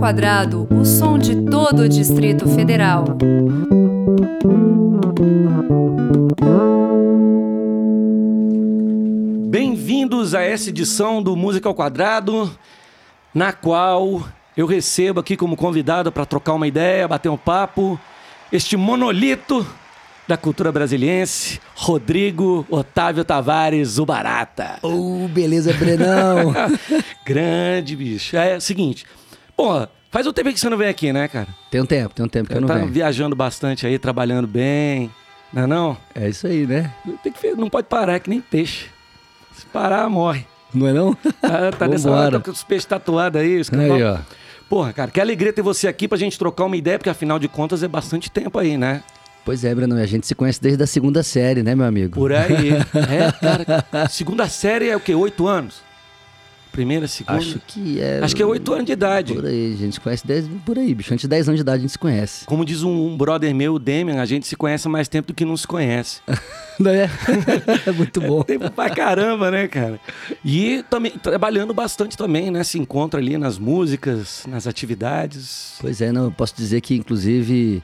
Quadrado, o som de todo o Distrito Federal. Bem-vindos a essa edição do Música ao Quadrado, na qual eu recebo aqui como convidado para trocar uma ideia, bater um papo, este monolito da cultura brasiliense, Rodrigo Otávio Tavares, o Barata. Ô, oh, beleza, Brenão. Grande, bicho. É, o seguinte, porra, faz um tempo que você não vem aqui, né, cara? Tem um tempo, tem um tempo que eu não tá venho. viajando bastante aí, trabalhando bem, não é não? É isso aí, né? Tem que, não pode parar, é que nem peixe. Se parar, morre. Não é não? Ah, tá nessa hora, tá com os peixes tatuados aí. Os Aí, ó. Porra, cara, que alegria ter você aqui pra gente trocar uma ideia, porque afinal de contas é bastante tempo aí, né? Pois é, Breno, a gente se conhece desde a segunda série, né, meu amigo? Por aí. é, cara. Segunda série é o quê? Oito anos? Primeira, segunda? Acho que é. Acho que é oito anos de idade. Por aí, a gente se conhece desde por aí, bicho. Antes de 10 anos de idade a gente se conhece. Como diz um, um brother meu, o Demian, a gente se conhece há mais tempo do que não se conhece. Não é? é muito bom. É tempo pra caramba, né, cara? E também trabalhando bastante também, né? Se encontra ali nas músicas, nas atividades. Pois é, não, eu posso dizer que, inclusive,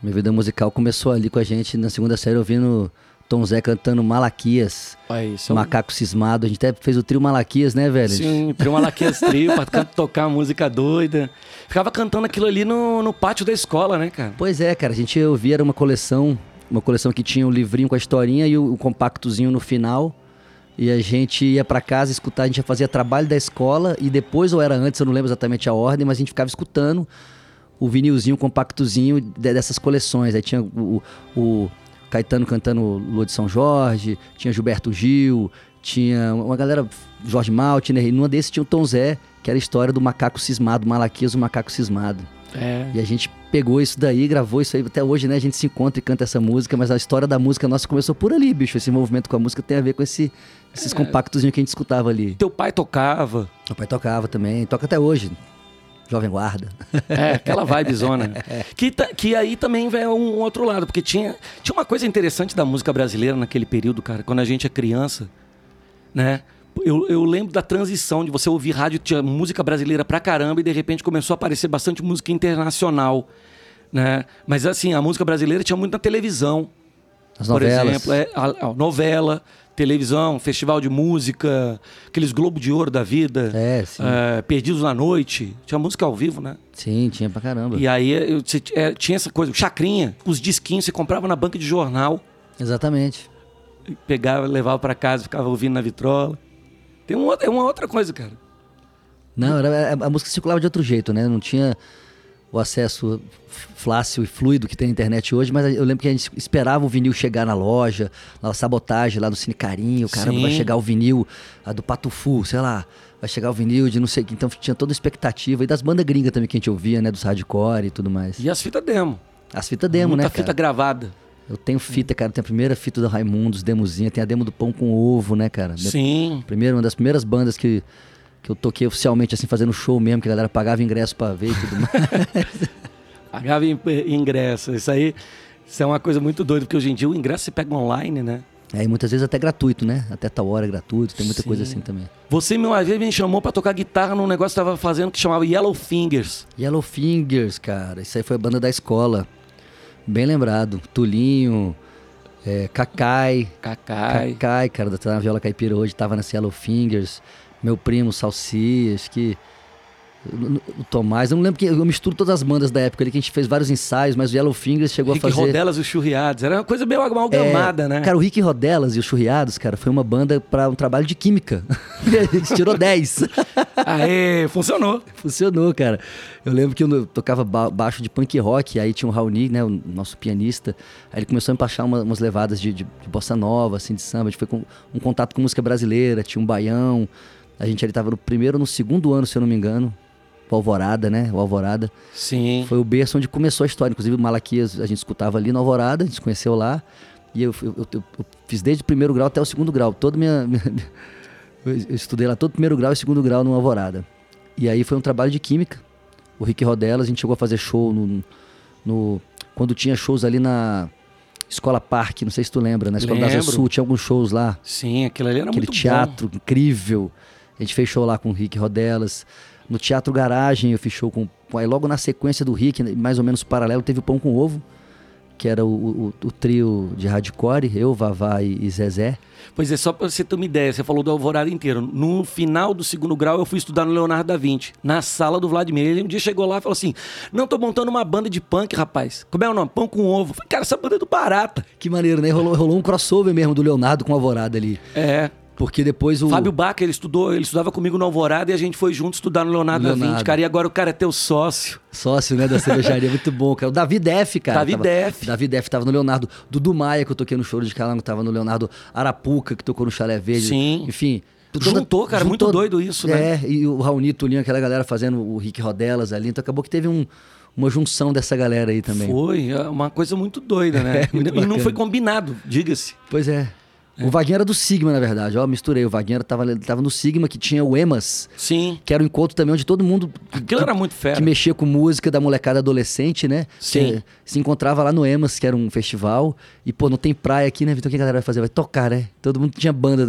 minha vida musical começou ali com a gente na segunda série ouvindo Tom Zé cantando Malaquias. Aí, um- Macaco Cismado. A gente até fez o trio Malaquias, né, velho? Sim, trio Malaquias Trio, pra tocar música doida. Ficava cantando aquilo ali no, no pátio da escola, né, cara? Pois é, cara. A gente ouvia, era uma coleção, uma coleção que tinha o livrinho com a historinha e o, o compactozinho no final. E a gente ia pra casa escutar, a gente fazia trabalho da escola e depois, ou era antes, eu não lembro exatamente a ordem, mas a gente ficava escutando o vinilzinho, o compactozinho de- dessas coleções. Aí tinha o, o Caetano cantando Lua de São Jorge, tinha Gilberto Gil, tinha uma galera, Jorge Maltner, e numa desses tinha o Tom Zé, que era a história do macaco cismado, Malaquias, o macaco cismado. É. E a gente pegou isso daí, gravou isso aí. Até hoje, né? A gente se encontra e canta essa música, mas a história da música nossa começou por ali, bicho. Esse movimento com a música tem a ver com esse, esses compactozinhos que a gente escutava ali. Teu pai tocava. Meu pai tocava também, toca até hoje. Jovem Guarda. É, aquela vibezona. que, ta- que aí também vem um outro lado, porque tinha, tinha uma coisa interessante da música brasileira naquele período, cara, quando a gente é criança, né? Eu, eu lembro da transição de você ouvir rádio, tinha música brasileira pra caramba e de repente começou a aparecer bastante música internacional, né? Mas assim, a música brasileira tinha muito na televisão. As Por novelas. exemplo, é, a, a novela, televisão, festival de música, aqueles Globo de Ouro da vida, É, sim. é, Perdidos na Noite, tinha música ao vivo, né? Sim, tinha pra caramba. E aí eu- t- é, tinha essa coisa, chacrinha, os disquinhos você comprava na banca de jornal, Exatamente. pegava, levava pra casa, ficava ouvindo na vitrola. Tem um, é uma outra coisa, cara. Não, era, a, a música circulava de outro jeito, né? Não tinha o acesso f- fácil e fluido que tem na internet hoje, mas eu lembro que a gente esperava o vinil chegar na loja, na sabotagem lá do Cine Carinho, caramba, Sim. vai chegar o vinil a do Patufu, sei lá, vai chegar o vinil de não sei o que. Então tinha toda a expectativa. E das bandas gringas também que a gente ouvia, né? Dos hardcore e tudo mais. E as fitas demo. As fitas demo, Muita né, fita cara? gravada. Eu tenho fita, cara. Tem a primeira fita do Raimundos, demozinha. Tem a demo do Pão com Ovo, né, cara? Sim. Primeiro, uma das primeiras bandas que, que eu toquei oficialmente, assim, fazendo show mesmo, que a galera pagava ingresso pra ver e tudo mais. Pagava em- ingresso. Isso aí isso é uma coisa muito doida, porque hoje em dia o ingresso você pega online, né? Aí muitas vezes até gratuito, né? Até tal hora é gratuito, tem muita Sim. coisa assim também. Você uma vez me chamou pra tocar guitarra num negócio que tava fazendo que chamava Yellow Fingers. Yellow Fingers, cara, isso aí foi a banda da escola. Bem lembrado. Tulinho, é, Cacai. Cacai. Cacai, cara, da na Viola Caipira hoje, tava nessa Yellow Fingers. Meu primo, Salsi, acho que. O Tomás, eu não lembro que eu misturo todas as bandas da época ali, que a gente fez vários ensaios, mas o Yellow Fingers chegou Rick a fazer. Rodelas e os Churriados. Era uma coisa meio amalgamada, É, né? Cara, o Rick Rodelas e os Churriados, cara, foi uma banda para um trabalho de química. a gente tirou 10. Aê, funcionou. Funcionou, cara. Eu lembro que eu tocava ba- baixo de punk rock, aí tinha o Raoni, né, o nosso pianista. Aí ele começou a empachar uma- umas levadas de, de- de bossa nova, assim, de samba. A gente foi com um contato com música brasileira, tinha um baião. A gente ali tava no primeiro ou no segundo ano, se eu não me engano. O Alvorada, né? O Alvorada. Sim. Foi o berço onde começou a história. Inclusive, o Malaquias a gente escutava ali na Alvorada, a gente se conheceu lá. E eu, eu- eu- eu fiz desde o primeiro grau até o segundo grau. Todo minha, minha- eu estudei lá todo o primeiro grau e segundo grau no Alvorada. E aí foi um trabalho de química. O Rick Rodelas, a gente chegou a fazer show no, no- quando tinha shows ali na Escola Parque, não sei se tu lembra, na Escola da Lembro. Sul, tinha alguns shows lá. Sim, aquilo ali era Aquele muito teatro incrível. A gente fez show lá com o Rick Rodelas. No Teatro Garagem eu show com. Aí logo na sequência do Rick, mais ou menos paralelo, teve o Pão com Ovo, que era o, o, o trio de hardcore, eu, Vavá e, e Zezé. Pois é, só pra você ter uma ideia, você falou do Alvorada inteiro. No final do segundo grau, eu fui estudar no Leonardo da Vinci, na sala do Vladimir. Ele um dia chegou lá e falou assim: Não, tô montando uma banda de punk, rapaz. Como é o nome? Pão com ovo. Eu falei, cara, essa banda é do Barata. Que maneiro, né? Rolou, rolou um crossover mesmo do Leonardo com o Alvorada ali. É. Porque depois o. Fábio Baca, ele estudou, ele estudava comigo no Alvorada e a gente foi junto estudar no Leonardo, da Leonardo. Vinci, cara. E agora o cara é teu sócio. Sócio, né, da cervejaria, muito bom, cara. O Davi Def, cara. Davi tava, Def. Davi Def tava no Leonardo. Dudu Maia, que eu toquei no show de Calango, tava no Leonardo Arapuca, que tocou no Chalé Verde. Sim. Enfim. Juntou, cara, muito doido isso, né? É, e o Raulito, Tulinho, aquela galera fazendo o Rick Rodelas ali. Então acabou que teve um, uma junção dessa galera aí também. Foi, é uma coisa muito doida, né? É, muito e não bacana. foi combinado, diga-se. Pois é. O Vaguinho era do Sigma, na verdade. Ó, misturei. O Vaguinho tava, tava no Sigma, que tinha o Emas, Sim. que era um encontro também onde todo mundo Aquilo era muito fera. que mexia com música da molecada adolescente, né? Sim. Se, se encontrava lá no Emas, que era um festival. E, pô, não tem praia aqui, né, Vitor? O que a galera vai fazer? Vai tocar, né? Todo mundo tinha banda.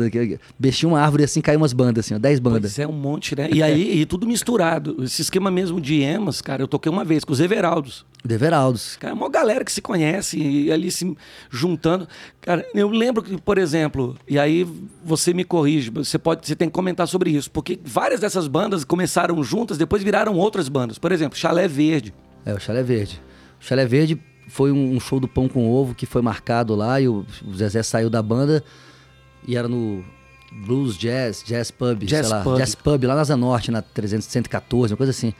Mexia uma árvore assim, caiu umas bandas, assim, ó, 10 bandas. Pois é, um monte, né? E aí, e tudo misturado. Esse esquema mesmo de emas, cara, eu toquei uma vez com os Everaldos. Deveraldos. Cara, é uma galera que se conhece e ali se juntando. Cara, eu lembro que, por exemplo, e aí você me corrige, você pode, você tem que comentar sobre isso, porque várias dessas bandas começaram juntas, depois viraram outras bandas. Por exemplo, Chalé Verde. É, o Chalé Verde. O Chalé Verde foi um, um show do Pão com Ovo que foi marcado lá e o, o Zezé saiu da banda e era no Blues Jazz, Jazz Pub, Jazz sei lá, Pub. Jazz Pub, lá na Asa Norte, na 300, 114, uma coisa assim.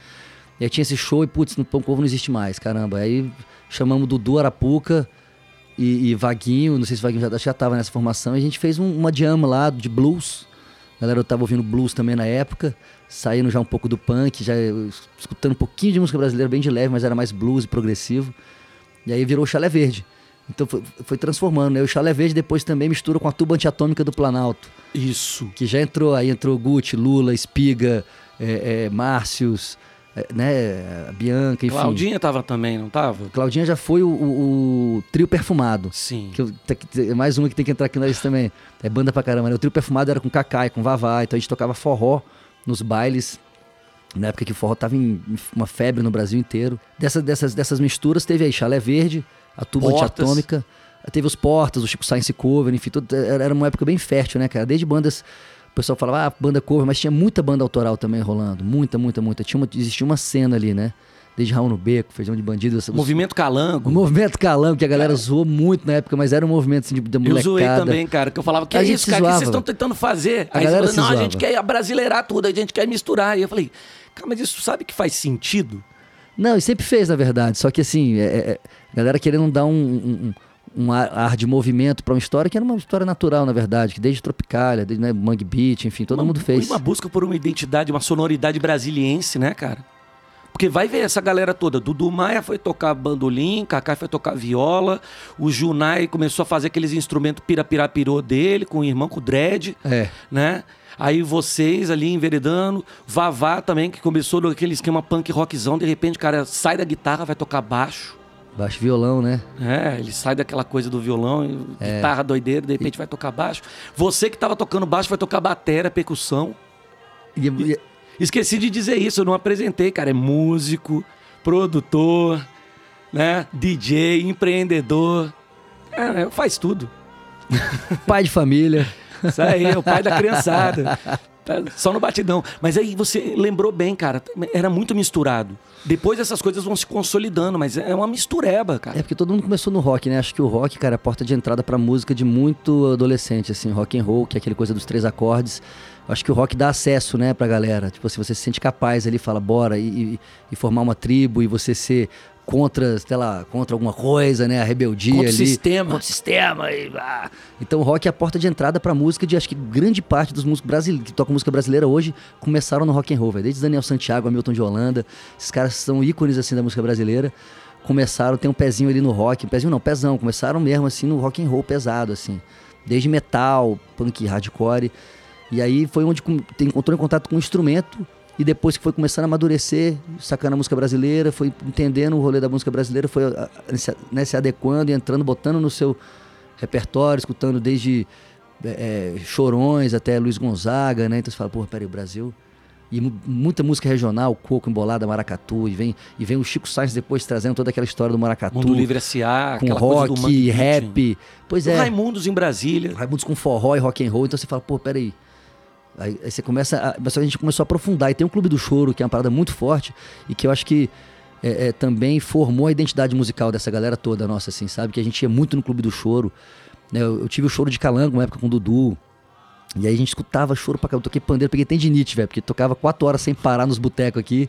E aí tinha esse show e, putz, no Pão com Ovo não existe mais, caramba. Aí chamamos Dudu Arapuca e, e Vaguinho, não sei se Vaguinho já, já tava nessa formação, e a gente fez um- uma jam lá de blues. A galera eu tava ouvindo blues também na época, saindo já um pouco do punk, já escutando um pouquinho de música brasileira, bem de leve, mas era mais blues e progressivo. E aí virou o Chalé Verde. Então foi, foi transformando, né? O Chalé Verde depois também mistura com a tuba antiatômica do Planalto, Isso. que já entrou, aí entrou Gucci, Lula, Espiga, é, é, Márcios, né? a Bianca, enfim. Claudinha tava também, não tava? Claudinha já foi o, o- o trio perfumado. Sim. Que eu- é mais uma que tem que entrar aqui na lista também. É banda pra caramba, né? O trio perfumado era com e com Vavá, então a gente tocava forró nos bailes. Na época que o forró tava em em uma febre no Brasil inteiro. Dessas, dessas, dessas misturas teve aí Chalé Verde, a Tuba Portas. Antiatômica, teve os Portas, o Chico Science Cover, enfim, tudo, era uma época bem fértil, né, cara? Desde bandas, o pessoal falava, ah, banda cover, mas tinha muita banda autoral também rolando. Muita, muita, muita. Tinha uma, existia uma cena ali, né? Desde Raul no Beco, Feijão de Bandido. os- Movimento Calango. o movimento Calango, que a galera zoou muito na época, mas era um movimento assim, de, da Eu molecada. zoei também, cara, que eu falava, que A é gente isso, cara, que vocês estão tentando fazer? A Aí galera falou, não, a gente quer abrasileirar tudo, a gente quer misturar. E eu falei, cara, mas isso sabe que faz sentido? Não, e sempre fez, na verdade. Só que assim, é, é- a galera querendo dar um, um, um ar, ar de movimento pra uma história que era uma história natural, na verdade, que desde Tropicália, desde né, Mangue Beat, enfim, todo Uma- mundo fez. Uma busca por uma identidade, uma sonoridade brasiliense, né, cara? Porque vai ver essa galera toda. Dudu Maia foi tocar bandolim, Kaká foi tocar viola, o Junai começou a fazer aqueles instrumentos pirapirapirô dele, com o irmão, com o dread, É. né? Aí vocês ali enveredando, Vavá também, que começou naquele esquema punk rockzão, de repente o cara sai da guitarra, vai tocar baixo. Baixo violão, né? É, ele sai daquela coisa do violão, e É. guitarra doideira, de repente vai tocar baixo. Você que tava tocando baixo vai tocar bateria, percussão. E- e- Esqueci de dizer isso, eu não apresentei, cara. É músico, produtor, né? DJ, empreendedor. É, faz tudo. pai de família. Isso aí, é o pai da criançada. Tá Só no batidão. Mas aí você lembrou bem, cara. Era muito misturado. Depois essas coisas vão se consolidando, mas é uma mistureba, cara. É porque todo mundo começou no rock, né? Acho que o rock, cara, é a porta de entrada pra música de muito adolescente, assim, rock and roll, que é aquele coisa dos três acordes. Acho que o rock dá acesso, né, pra galera. Tipo, se você se sente capaz ali, fala, bora, e, e- e formar uma tribo, e você ser contra, sei lá, contra alguma coisa, né? A rebeldia Contra o ali. sistema. Contra o sistema. E, ah. Então o rock é a porta de entrada pra música de acho que grande parte dos músicos brasileiros que tocam música brasileira hoje começaram no rock and roll, velho. Desde Daniel Santiago, Hamilton de Holanda. Esses caras são ícones assim da música brasileira. Começaram, tem um pezinho ali no rock, um pezinho não, pezão, começaram mesmo assim no rock and roll pesado assim. Desde metal, punk, hardcore. E aí foi onde encontrou em contato com o instrumento e depois que foi começando a amadurecer, sacando a música brasileira, foi entendendo o rolê da música brasileira, foi ah, ah, se- né, se adequando e entrando, botando no seu repertório, escutando desde é, é, Chorões até Luiz Gonzaga, né? Então você fala, pô, peraí, o Brasil E mu- muita música regional, coco, embolada, maracatu. E vem, e vem o Chico Sainz depois trazendo toda aquela história do maracatu. Mundo Livre S.A., com rock, rap. Pois é. Raimundos em Brasília. Raimundos com forró e rock and roll, então você fala, pô, peraí. Aí, aí você começa a. A gente começou a aprofundar. E tem um Clube do Choro, que é uma parada muito forte, e que eu acho que é, é, também formou a identidade musical dessa galera toda nossa, assim, sabe? Que a gente ia muito no Clube do Choro. né? Eu, eu tive o choro de calango uma época com o Dudu. E aí a gente escutava choro pra cá. Eu toquei pandeiro, peguei tendinite, velho, porque tocava quatro horas sem parar nos botecos aqui.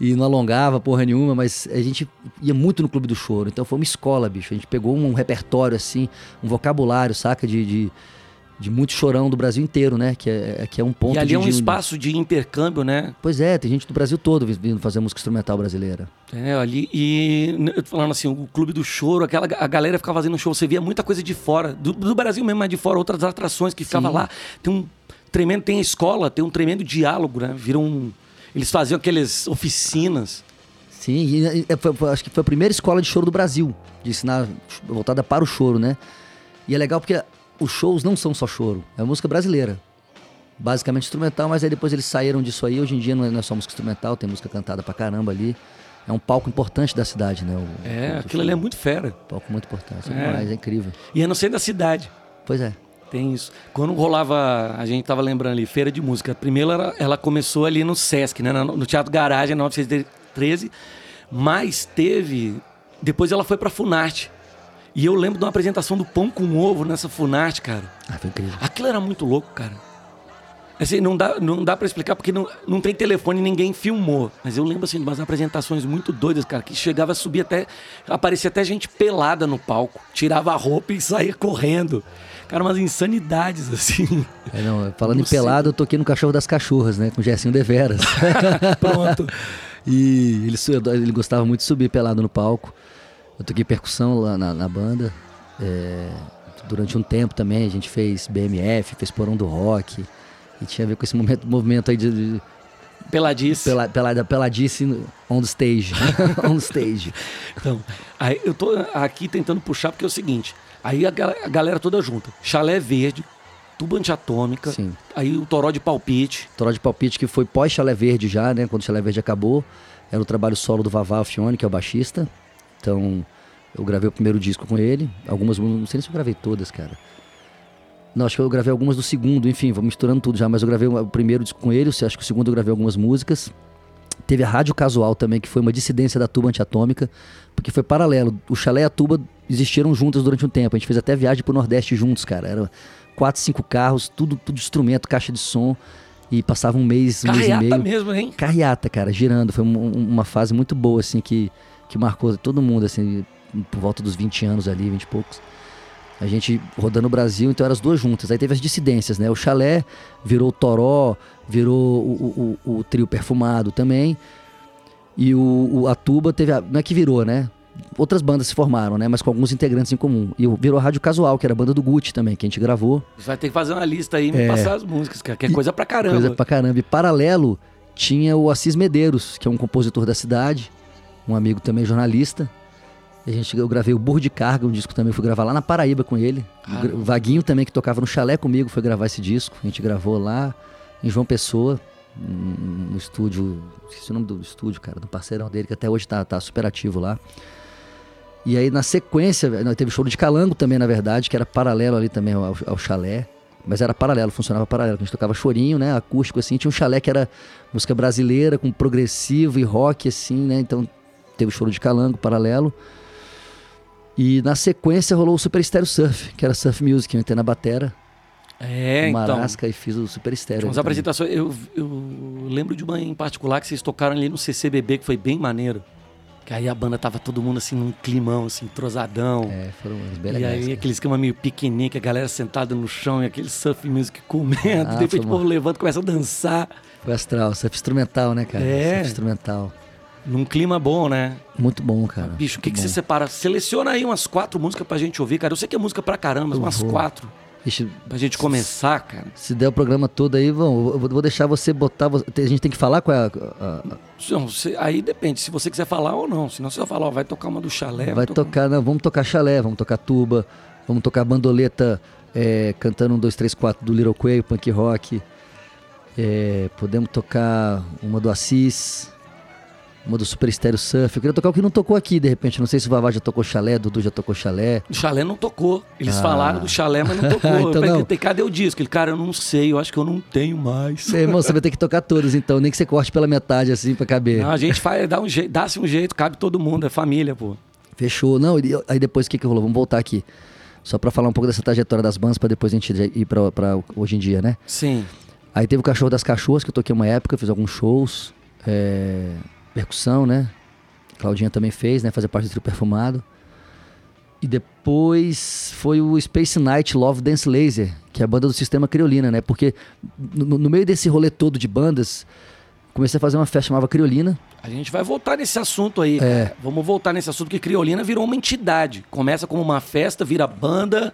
E não alongava porra nenhuma, mas a gente ia muito no Clube do Choro. Então foi uma escola, bicho. A gente pegou um repertório, assim, um vocabulário, saca? De, de, de muito chorão do Brasil inteiro, né? Que é, que é um ponto E ali de, é um de- espaço de intercâmbio, né? Pois é, tem gente do Brasil todo vindo fazer música instrumental brasileira. É, ali. E eu tô falando assim, o Clube do Choro, aquela a galera ficava fazendo show. Você via muita coisa de fora, do, do Brasil mesmo, mas de fora, outras atrações que ficava Sim. lá. Tem um tremendo, tem a escola, tem um tremendo diálogo, né? Viram. um- eles faziam aqueles oficinas. Sim, e, e, foi- foi- acho que foi a primeira escola de choro do Brasil, de ensinar voltada para o choro, né? E é legal porque os shows não são só choro, é música brasileira. Basicamente instrumental, mas aí depois eles saíram disso aí. Hoje em dia não é, não é só música instrumental, tem música cantada pra caramba ali. É um palco importante da cidade, né? O, É, o- aquilo ali é muito fera. palco muito importante. É, É. demais, é incrível. E é no centro da cidade. Pois é. Tem isso. Quando rolava, a gente tava lembrando ali, feira de música. Primeiro ela, ela começou ali no Sesc, né? No, no Teatro Garagem, em 1913. Mas teve. Depois ela foi pra Funarte. E eu lembro de uma apresentação do Pão com Ovo nessa Funarte, cara. Ah, foi incrível. Aquilo era muito louco, cara. Assim, não dá, não dá pra explicar porque não, não tem telefone e ninguém filmou. Mas eu lembro, assim, de umas apresentações muito doidas, cara, que chegava a subir até. Aparecia até gente pelada no palco. Tirava a roupa e saía correndo. Cara, umas insanidades, assim. É, não, falando Não em pelado, eu toquei no Cachorro das Cachorras, né? Com o Gersinho Deveras. Pronto. E ele, ele gostava muito de subir pelado no palco. Eu toquei percussão lá na, na banda. É, durante um tempo também a gente fez BMF, fez Porão do Rock. E tinha a ver com esse momento, movimento aí de, de Peladice. pela, pelada, peladice on the stage. on the stage. Então, aí eu tô aqui tentando puxar porque é o seguinte. Aí a, a galera toda junta. Chalé verde, tuba antiatômica. Sim. Aí o toró de palpite. Toró de Palpite, que foi pós-Chalé Verde já, né? Quando o Chalé Verde acabou. Era o trabalho solo do Vavá Alfione, que é o baixista. Então, eu gravei o primeiro disco com ele. Algumas, não sei nem se eu gravei todas, cara. Não, acho que eu gravei algumas do segundo, enfim, vou misturando tudo já, mas eu gravei o primeiro disco com ele, acho que o segundo eu gravei algumas músicas. Teve a Rádio Casual também, que foi uma dissidência da tuba antiatômica, porque foi paralelo. O chalé e a tuba existiram juntas durante um tempo. A gente fez até viagem pro Nordeste juntos, cara. Era quatro, cinco carros, tudo, tudo instrumento, caixa de som. E passava um mês, um mês e Carreata meio. mesmo, hein? Carreata, cara, girando. Foi um- um- uma fase muito boa, assim, que, que marcou todo mundo, assim, por volta dos 20 anos ali, 20 e poucos. A gente rodando o Brasil, então eram as duas juntas. Aí teve as dissidências, né? O Chalé virou o Toró, virou o, o- o- o trio perfumado também. E o, o- a Tuba teve. A, não é que virou, né? Outras bandas se formaram, né? Mas com alguns integrantes em comum. E virou a Rádio Casual, que era a banda do Gucci também, que a gente gravou. Você vai ter que fazer uma lista aí e me É. passar as músicas, cara. Que é coisa pra caramba. Coisa pra caramba. E paralelo tinha o Assis Medeiros, que é um compositor da cidade, um amigo também jornalista. A gente, eu gravei o Burro de Carga, um disco também, fui gravar lá na Paraíba com ele. Ah. O Vaguinho também, que tocava no chalé comigo, foi gravar esse disco. A gente gravou lá em João Pessoa, no estúdio, esqueci o nome do estúdio, cara, do parceirão dele, que até hoje tá, tá super ativo lá. E aí, na sequência, teve show de Calango também, na verdade, que era paralelo ali também ao, ao chalé. Mas era paralelo, funcionava paralelo. A gente tocava chorinho, né? Acústico, assim. Tinha um chalé que era música brasileira, com progressivo e rock, assim, né? Então teve o choro de Calango, paralelo. E na sequência rolou o Super Stereo Surf, que era surf music. Eu entrei na batera, É, então. Marasca e fiz o Super Stereo. Umas também. apresentações. Eu, eu lembro de uma em particular que vocês tocaram ali no CCBB, que foi bem maneiro. Que aí a banda tava todo mundo assim num climão, assim, entrosadão. É, foram umas bem E aí cara. aquele esquema meio piquenique, a galera sentada no chão e aquele surf music comendo. Ah, de repente foi o povo levanta e começa a dançar. Foi astral, surf instrumental, né, cara? É. Surf instrumental. Num clima bom, né? Muito bom, cara. Bicho, o que, que você separa? Seleciona aí umas quatro músicas pra gente ouvir, cara. Eu sei que é música pra caramba, mas umas quatro. Ixi, Pra gente começar, cara. se der o programa todo aí, vamos, eu vou- deixar você botar. A gente tem que falar com a. a- Não, você- aí depende, se você quiser falar ou não. Senão você vai falar, ó, vai tocar uma do chalé. vai tocar, não, vamos tocar chalé, vamos tocar tuba, vamos tocar bandoleta é, cantando um, dois, três, quatro do Little Quay, punk rock. É, podemos tocar uma do Assis, uma do Super Estéreo Surf. Eu queria tocar o que não tocou aqui, de repente. Não sei se o Vavá já tocou chalé, Dudu já tocou chalé. O chalé não tocou. Eles Ah. falaram do chalé, mas não tocou. Então eu perguntei, cadê o disco? Ele, cara, eu não sei, eu acho que eu não tenho mais. Meu irmão, você vai ter que tocar todos, então. Nem que você corte pela metade, assim, pra caber. Não, a gente faz, dá um jeito, dá-se um jeito, cabe todo mundo, é família, pô. Fechou. Não, aí depois o que, que rolou? Vamos voltar aqui. Só pra falar um pouco dessa trajetória das bandas, pra depois a gente ir pra, pra hoje em dia, né? Sim. Aí teve o Cachorro das Cachorras, que eu toquei uma época, fiz alguns shows. é, percussão, né? Claudinha também fez, né? Fazia parte do trio perfumado. E depois foi o Space Night Love Dance Laser, que é a banda do Sistema Criolina, né? Porque no, no meio desse rolê todo de bandas, comecei a fazer uma festa chamada Criolina. A gente vai voltar nesse assunto aí. É. Vamos voltar nesse assunto que Criolina virou uma entidade. Começa como uma festa, vira banda,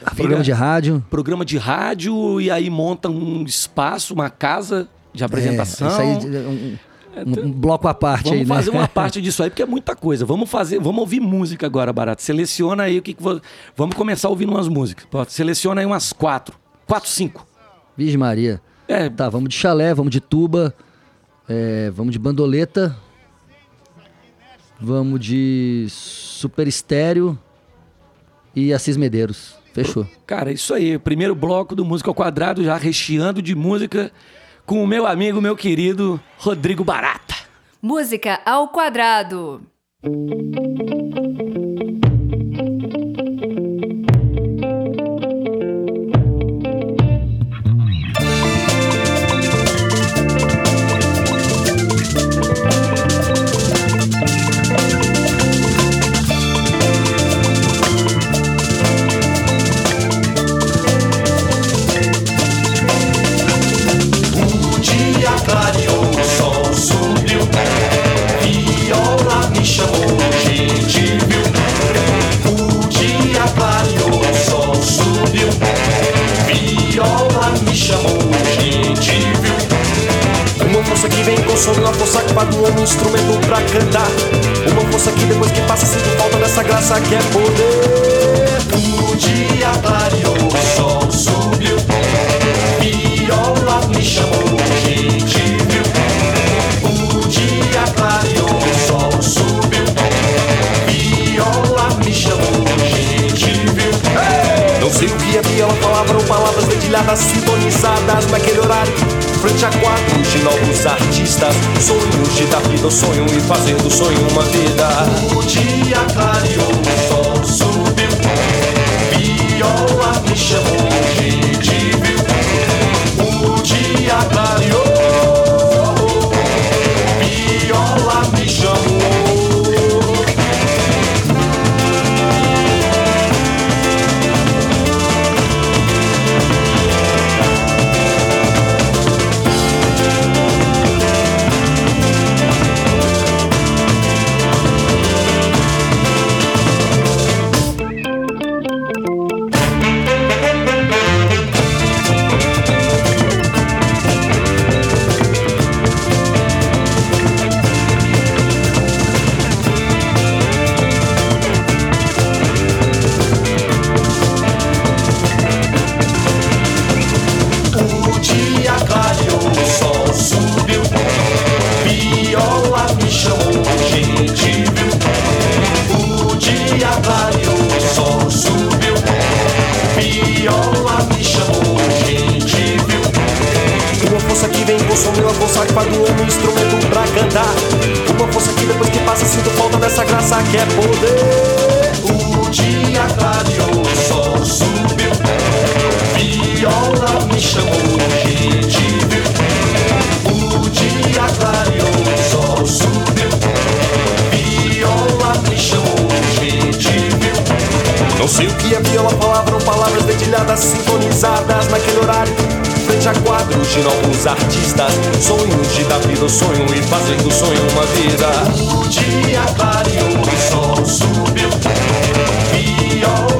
vira Programa de rádio. programa de rádio e aí monta um espaço, uma casa de apresentação. É, isso aí, um, um- um bloco à parte Vamos aí, né? fazer uma parte disso aí, porque é muita coisa. Vamos fazer, vamos ouvir música agora, Barato. Seleciona aí o que, que vo- Vamos começar ouvindo umas músicas. Seleciona aí umas quatro. Quatro, cinco. Virgem Maria. É, Tá, vamos de chalé, vamos de tuba, é, vamos de bandoleta, vamos de super estéreo e Assis Medeiros. Fechou. cara, isso aí. Primeiro bloco do Música ao Quadrado, já recheando de música com o meu amigo, meu querido Rodrigo Barata. Música ao quadrado. Chamou, gente viu. Uma força que vem com som, uma força que paga um instrumento pra cantar. Uma força que depois que passa sinto falta dessa graça que é poder. O dia clareou, o sol subiu. Viola me chamou, sintonizadas naquele horário. Frente a quadros de novos artistas, sonhos de dar vida ao sonho e fazer do sonho uma vida. O dia clareou, o sol subiu. Viola me chamou, sonhos de dar vida sonho e fazer do sonho uma vida. O dia clareou, o sol subiu. Viola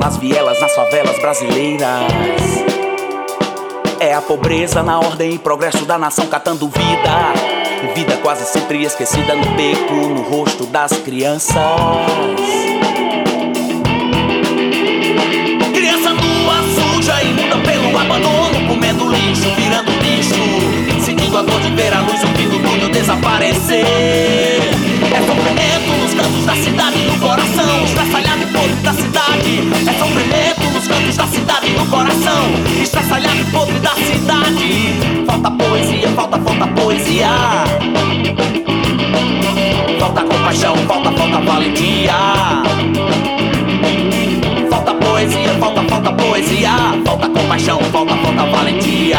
nas vielas, nas favelas brasileiras. É a pobreza na ordem e progresso da nação catando vida. Vida quase sempre esquecida no beco, no rosto das crianças. Criança nua, suja, imunda pelo abandono, comendo lixo, virando bicho. Sentindo a dor de ver a luz, o fim do túnel desaparecer. É sofrimento nos cantos da cidade, no coração, estraçalhado e cidade. É sofrimento nos cantos da cidade, no coração, estraçalhado e podre da cidade. Falta poesia, falta, falta poesia. Falta compaixão, falta, falta valentia. Falta poesia, falta, falta poesia. Falta compaixão, falta, falta valentia.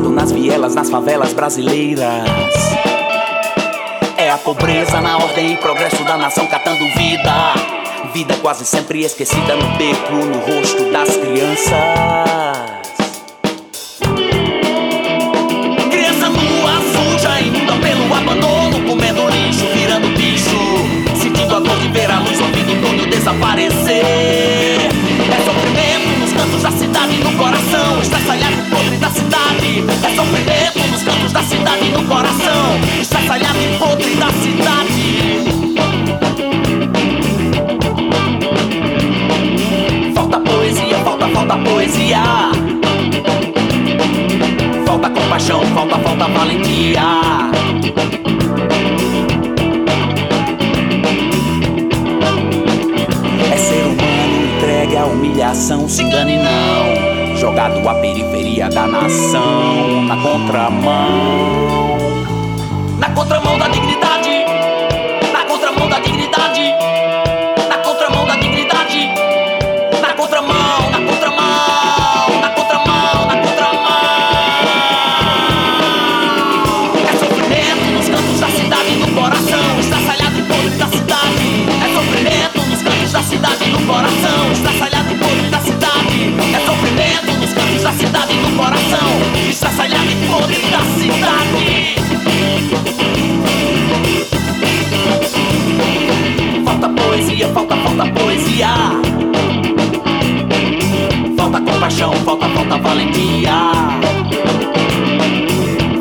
Nas vielas, nas favelas brasileiras. É a pobreza na ordem e progresso da nação catando vida. Vida quase sempre esquecida no beco, no rosto das crianças. Criança nua, suja, imunda pelo abandono, comendo lixo, virando bicho. Sentindo a dor de ver a luz, ouvindo o desaparecer. Cidade. É sofrimento nos cantos da cidade, no coração, estraçalhado e podre da cidade. Falta poesia, falta, falta poesia. Falta compaixão, falta, falta valentia. É ser humano entregue à humilhação, se engane não. Jogado à periferia da nação, na contramão. Na contramão da dignidade. Na contramão da dignidade. Falta poesia, falta, falta poesia. Falta compaixão, falta, falta valentia.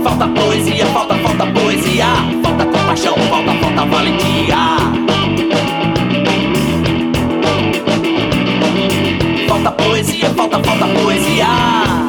Falta poesia, falta, falta poesia. Falta compaixão, falta, falta valentia. Falta poesia, falta, falta poesia.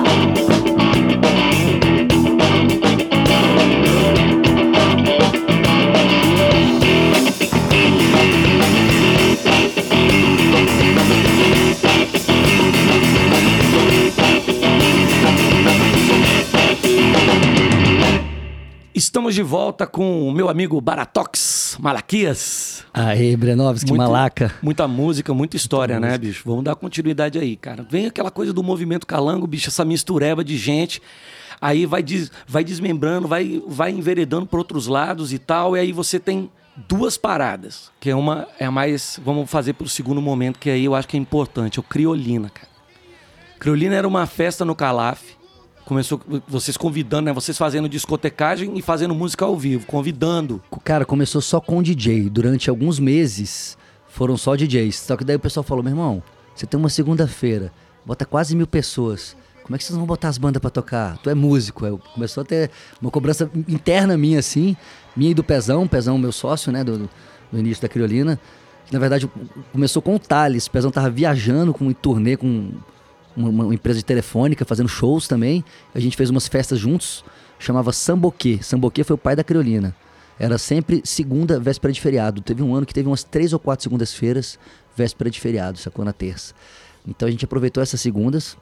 Com o meu amigo Baratox Malaquias. Aê, Brenovski, Muito- malaca. Muita música, muita história, né, bicho? Vamos dar continuidade aí, cara. Vem aquela coisa do movimento calango, bicho, essa mistureba de gente. Aí vai, des- vai desmembrando, vai, vai enveredando por outros lados e tal. E aí você tem duas paradas. Que é uma, é mais. Vamos fazer pro segundo momento, que aí eu acho que é importante. É o Criolina, cara. Criolina era uma festa no Calaf. Começou vocês convidando, né? Vocês fazendo discotecagem e fazendo música ao vivo, convidando. Cara, começou só com DJ. Durante alguns meses foram só DJs. Só que daí o pessoal falou: meu irmão, você tem uma segunda-feira, bota quase mil pessoas. Como é que vocês vão botar as bandas pra tocar? Tu é músico. Aí começou a ter uma cobrança interna minha, assim, minha e do Pezão, Pezão, meu sócio, né, do, do início da Criolina. Na verdade, começou com o Thales. O Pezão tava viajando com, em turnê com uma, empresa de telefônica, fazendo shows também. A gente fez umas festas juntos, chamava Samboquê. Samboquê foi o pai da Criolina. Era sempre segunda, véspera de feriado. Teve um ano que teve umas três ou quatro segundas-feiras, véspera de feriado, sacou? Na terça. Então a gente aproveitou essas segundas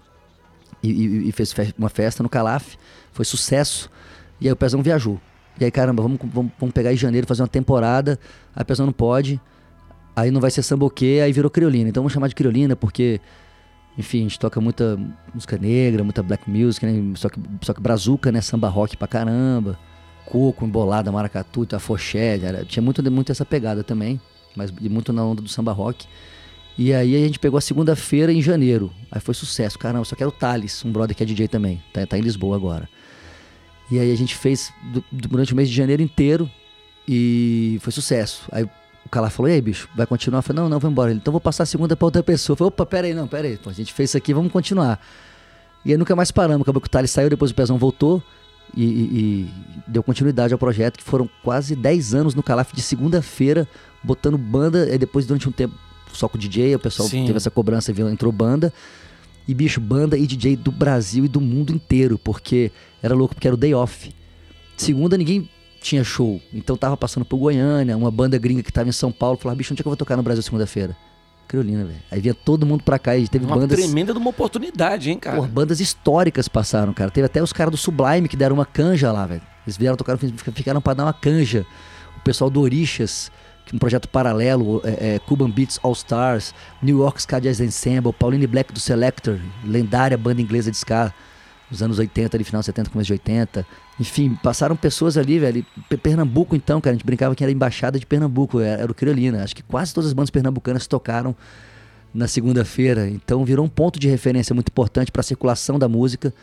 e, e- e fez fe- uma festa no Calaf. Foi sucesso. E aí o Pezão viajou. E aí, caramba, vamos, vamos, vamos pegar em janeiro, fazer uma temporada. Aí o Pezão não pode. Aí não vai ser samboquê, aí virou criolina. Então vamos chamar de criolina porque, enfim, a gente toca muita música negra, muita black music, né? Só que, só que brazuca, né? Samba rock pra caramba. Coco, embolada, maracatu, afoxé. Era, tinha muito, muito essa pegada também. Mas muito na onda do samba rock. E aí a gente pegou a segunda-feira em janeiro. Aí foi sucesso. Caramba, só quero o Thales, um brother que é DJ também. Tá, tá em Lisboa agora. E aí a gente fez du- durante o mês de janeiro inteiro e foi sucesso. Aí cara falou, e aí, bicho, vai continuar? Eu falei, não, não, vou embora. Ele, então vou passar a segunda pra outra pessoa. Eu falei, opa, pera aí, não, pera aí. Pô, a gente fez isso aqui, vamos continuar. E aí nunca mais paramos. Acabou que o Thales saiu, depois o Pezão voltou e, e- e deu continuidade ao projeto, que foram quase 10 anos no Calaf de segunda-feira, botando banda. E depois, durante um tempo, só com o DJ, o pessoal Sim. teve essa cobrança, viu, entrou banda. E, bicho, banda e DJ do Brasil e do mundo inteiro, porque era louco, porque era o day off. Segunda, ninguém tinha show. Então tava passando por Goiânia, uma banda gringa que tava em São Paulo, falava, bicho, onde é que eu vou tocar no Brasil segunda-feira? Criolina, velho. Aí vinha todo mundo pra cá e teve Uma bandas. tremenda de uma oportunidade, hein, cara? Pô, bandas históricas passaram, cara. Teve até os caras do Sublime que deram uma canja lá, velho. Eles vieram tocar, ficaram pra dar uma canja. O pessoal do Orixas, que é um projeto paralelo, é, é, Cuban Beats All Stars, New York Ska Jazz Ensemble, Pauline Black do Selector, lendária banda inglesa de ska, nos anos 80, ali final 70, começo de 80. Enfim, passaram pessoas ali, velho. Pe- Pernambuco, então, cara, a gente brincava que era a embaixada de Pernambuco, era, o Criolina. Acho que quase todas as bandas pernambucanas tocaram na segunda-feira. Então virou um ponto de referência muito importante para a circulação da música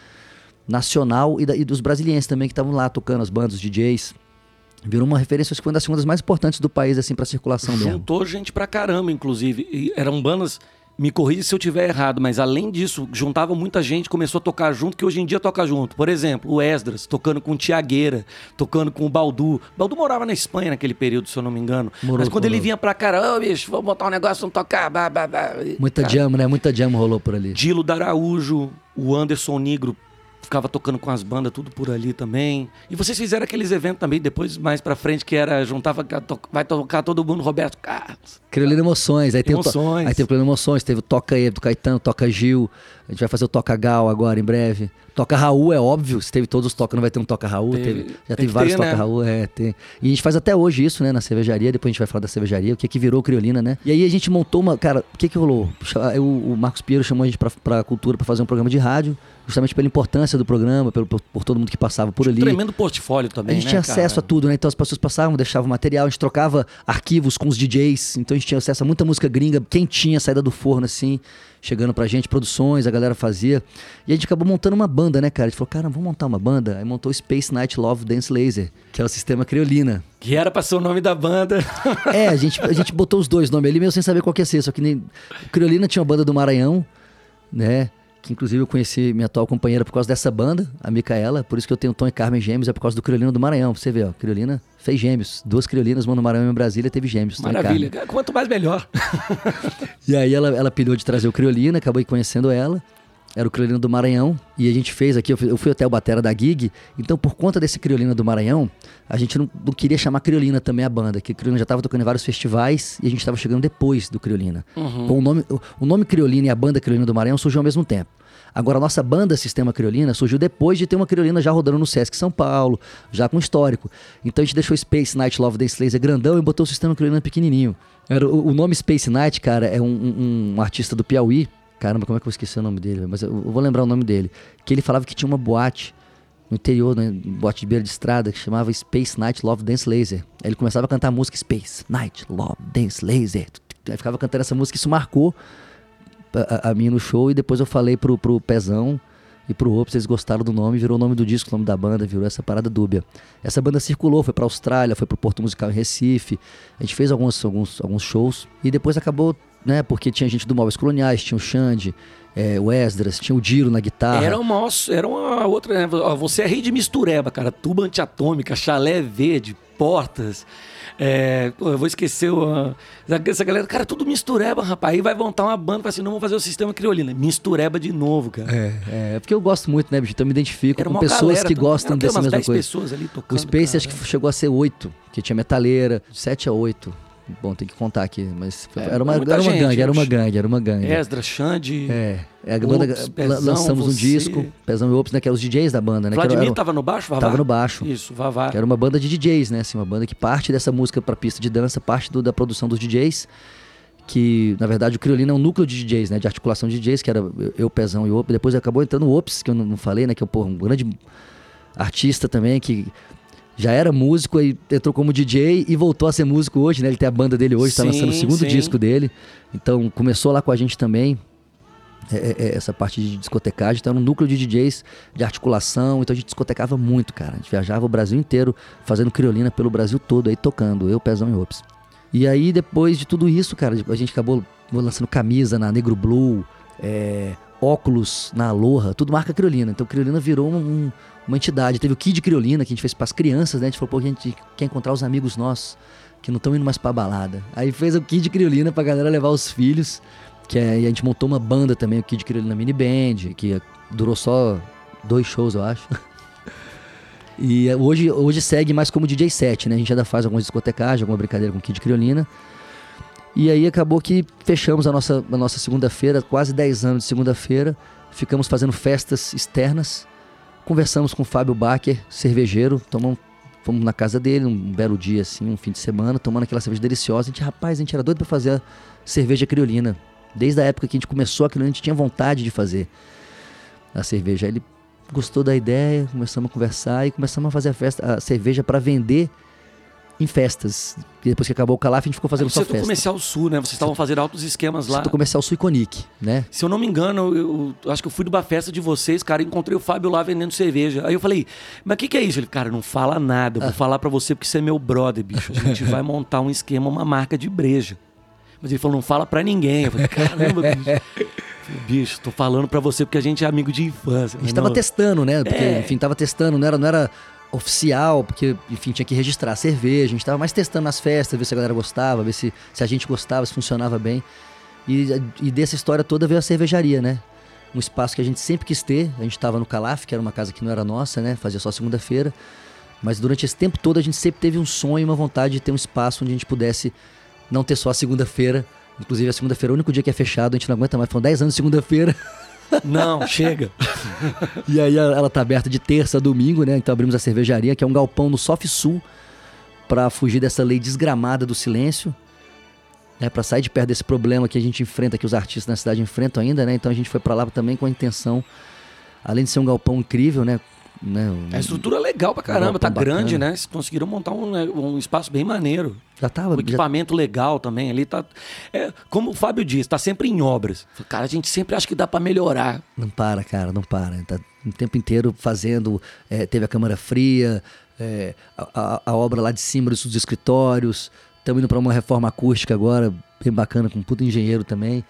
nacional e, da- e dos brasilienses também que estavam lá tocando as bandas, os DJs. Virou uma referência, acho que foi uma das mais importantes do país, assim, para circulação mesmo. Juntou gente pra caramba, inclusive. E eram bandas. Me corrija se eu tiver errado, mas além disso, juntava muita gente, começou a tocar junto, que hoje em dia toca junto. Por exemplo, o Esdras, tocando com o Tiagueira, tocando com o Baldu. Baldu morava na Espanha naquele período, se eu não me engano. Morou, mas quando ele morou. vinha pra cá, ô bicho, vamos botar um negócio, vamos tocar. Muita Cara, jam, né? Muita jam rolou por ali. Dilo Daraújo, o Anderson Negro ficava tocando com as bandas, tudo por ali também. E vocês fizeram aqueles eventos também, depois mais pra frente, que era, juntava, vai tocar todo mundo, Roberto Carlos. Criolina Emoções. Aí, tem o Emoções. aí teve o Criolina Emoções, teve o Toca E do Caetano, Toca Gil. A gente vai fazer o Toca Gal agora, em breve. Toca Raul é óbvio, se teve todos os Toca, não vai ter um Toca Raul. Teve- teve- já teve vários ter, Toca né? Raul, é, tem. E a gente faz até hoje isso, né, na cervejaria. Depois a gente vai falar da cervejaria, o que que virou Criolina, né? E aí a gente montou uma. Cara, o que que rolou? O, o Marcos Pinheiro chamou a gente pra, pra cultura pra fazer um programa de rádio, justamente pela importância do programa, pelo, por, por todo mundo que passava por ali. Tremendo portfólio também, A gente né, tinha cara? acesso a tudo, né? Então as pessoas passavam, deixavam material, a gente trocava arquivos com os DJs, então a gente tinha acesso a muita música gringa, quentinha, saída do forno, assim, chegando pra gente, produções, a galera fazia. E a gente acabou montando uma banda, né, cara? A gente falou, cara, vamos montar uma banda. Aí montou Space Night Love Dance Laser, que é o sistema criolina. Que era pra ser o nome da banda. É, a gente, a gente botou os dois nomes ali, mesmo sem saber qual que ia ser. Só que nem. Criolina tinha uma banda do Maranhão, né? Que inclusive eu conheci minha atual companheira por causa dessa banda, a Micaela. Por isso que eu tenho Tom e Carmen Gêmeos, é por causa do Criolina do Maranhão. Pra você ver, ó. Criolina fez gêmeos. Duas Criolinas, uma no Maranhão e em Brasília, teve gêmeos. Maravilha. Quanto mais melhor. E aí ela, ela pilhou de trazer o Criolina, acabei conhecendo ela. Era o Criolina do Maranhão. E a gente fez aqui, eu fui, eu fui até o Batera da Gig. Então, por conta desse Criolina do Maranhão, a gente não, não queria chamar Criolina também a banda, que Criolina já estava tocando em vários festivais e a gente estava chegando depois do Criolina. Com o, nome, o, o nome Criolina e a banda Criolina do Maranhão surgiu ao mesmo tempo. Agora, a nossa banda Sistema Criolina surgiu depois de ter uma Criolina já rodando no Sesc São Paulo, já com histórico. Então a gente deixou Space Night Love Dance Laser grandão e botou o Sistema Criolina pequenininho. Era, o, o nome Space Night, cara, é um, um- um artista do Piauí. Caramba, como é que eu esqueci o nome dele? Mas eu, eu vou lembrar o nome dele. Que ele falava que tinha uma boate no interior, né? Boate de beira de estrada, que chamava Space Night Love Dance Laser. Aí ele começava a cantar a música Space Night Love Dance Laser. Aí ficava cantando essa música, isso marcou a, a- no show e depois eu falei pro, pro Pezão e pro Ops, eles gostaram do nome, virou o nome do disco, o nome da banda, virou essa parada dúbia. Essa banda circulou, foi pra Austrália, foi pro Porto Musical em Recife, a gente fez alguns, alguns, alguns shows e depois acabou, né, porque tinha gente do Móveis Coloniais, tinha o Xande, é, o Esdras, tinha o Diro na guitarra. Era uma, era uma outra. né? Você é rei de mistureba, cara. Tuba antiatômica, chalé verde, portas. É, pô, eu vou esquecer o- essa galera. Cara, tudo mistureba, rapaz. Aí vai montar uma banda e assim: não, vamos fazer o sistema criolina. Mistureba de novo, cara. É, é porque eu gosto muito, né, bicho? Então eu me identifico Era com uma pessoas galera que também. gostam dessa mesma 10 coisa. pessoas ali tocando. O Space cara. acho que chegou a ser oito, que tinha metaleira, de sete a oito. Bom, tem que contar aqui, mas É, era, uma, muita era uma gente, gangue, era uma gangue, era uma gangue. Esdra, Xande. É, é a banda, Ops, Pezão, lançamos um você. disco, Pezão e Ops, né, que eram os DJs da banda, né? era- Vladimir era- tava no baixo, Vavá? tava no baixo. Isso, Vavá. Que era uma banda de DJs, né? Assim, uma banda que parte dessa música pra pista de dança, parte do- da produção dos DJs. Que, na verdade, o Criolina é um núcleo de DJs, né? De articulação de DJs, que era eu, Pezão e Ops. Depois acabou entrando o Ops, que eu não, não falei, né? Que é um grande artista também, que já era músico, aí entrou como DJ e voltou a ser músico hoje, né? Ele tem a banda dele hoje, tá Sim, lançando o segundo sim. disco dele. Então começou lá com a gente também. é, é, é, essa parte de discotecagem, então era um núcleo de DJs de articulação, então a gente discotecava muito, cara. A gente viajava o Brasil inteiro, fazendo criolina pelo Brasil todo, aí tocando, eu, Pezão e Ops. E aí, depois de tudo isso, cara, a gente acabou lançando camisa na Negro Blue, é, óculos na Aloha, tudo marca Criolina. Então Criolina virou um- um- uma entidade. Teve o Kid Criolina, que a gente fez pras crianças, né? A gente falou, pô, a gente quer encontrar os amigos nossos que não estão indo mais pra balada. Aí fez o Kid Criolina pra galera levar os filhos, que é, e a gente montou uma banda também, o Kid Criolina Mini Band, que durou só dois shows, eu acho. E é, hoje, hoje segue mais como DJ set, né? A gente ainda faz algumas discotecagens, alguma brincadeira com Kid Criolina. E aí acabou que fechamos a nossa, a nossa segunda-feira, quase 10 anos de segunda-feira. Ficamos fazendo festas externas. Conversamos com o Fábio Bacher, cervejeiro. Tomamos, fomos na casa dele um belo dia, assim, um fim de semana, tomando aquela cerveja deliciosa. A gente, rapaz, a gente era doido pra fazer a cerveja criolina. Desde a época que a gente começou a criolina, a gente tinha vontade de fazer a cerveja. Aí ele gostou da ideia, começamos a conversar e começamos a fazer a festa, a cerveja para vender em festas. E depois que acabou o Calaf, a gente ficou fazendo só é do festa. Comercial Sul, né? Vocês estavam fazendo altos esquemas lá. Setor comercial Sul Iconic, né? Se eu não me engano, eu, eu acho que eu fui numa festa de vocês, cara, e encontrei o Fábio lá vendendo cerveja. Aí eu falei, mas o que, que é isso? Ele, cara, não fala nada, eu vou falar pra você porque você é meu brother, bicho. A gente vai montar um esquema, uma marca de breja. Mas ele falou, não fala pra ninguém. Eu falei, caramba, bicho. Bicho, tô falando pra você porque a gente é amigo de infância. A gente tava Não, testando, né? Porque, É. enfim, tava testando, não era, não era oficial, porque, enfim, tinha que registrar a cerveja. A gente tava mais testando nas festas, ver se a galera gostava, ver se, se a gente gostava, se funcionava bem. E, e dessa história toda veio a cervejaria, né? Um espaço que a gente sempre quis ter. A gente tava no Calaf, que era uma casa que não era nossa, né? Fazia só segunda-feira. Mas durante esse tempo todo a gente sempre teve um sonho e uma vontade de ter um espaço onde a gente pudesse não ter só a segunda-feira. Inclusive, a segunda-feira é o único dia que é fechado, a gente não aguenta mais. Foram 10 anos de segunda-feira. Não, chega. E aí ela tá aberta de terça a domingo, né? Então abrimos a cervejaria, que é um galpão no Sof Sul, pra fugir dessa lei desgramada do silêncio, né? Para sair de perto desse problema que a gente enfrenta, que os artistas na cidade enfrentam ainda, né? Então a gente foi pra lá também com a intenção, além de ser um galpão incrível, né? Um- A estrutura é legal pra caramba, tá Bacana. grande, né? Vocês conseguiram montar um, né, um espaço bem maneiro. já tava, já, equipamento legal também ali tá. É, como o Fábio diz, tá sempre em obras. Cara, a gente sempre acha que dá pra melhorar. Não para, cara, não para. Tá o tempo inteiro fazendo. é, teve a câmara fria, é, a, a- a obra lá de cima dos escritórios. Estamos indo para uma reforma acústica agora, bem bacana, com um puto engenheiro também.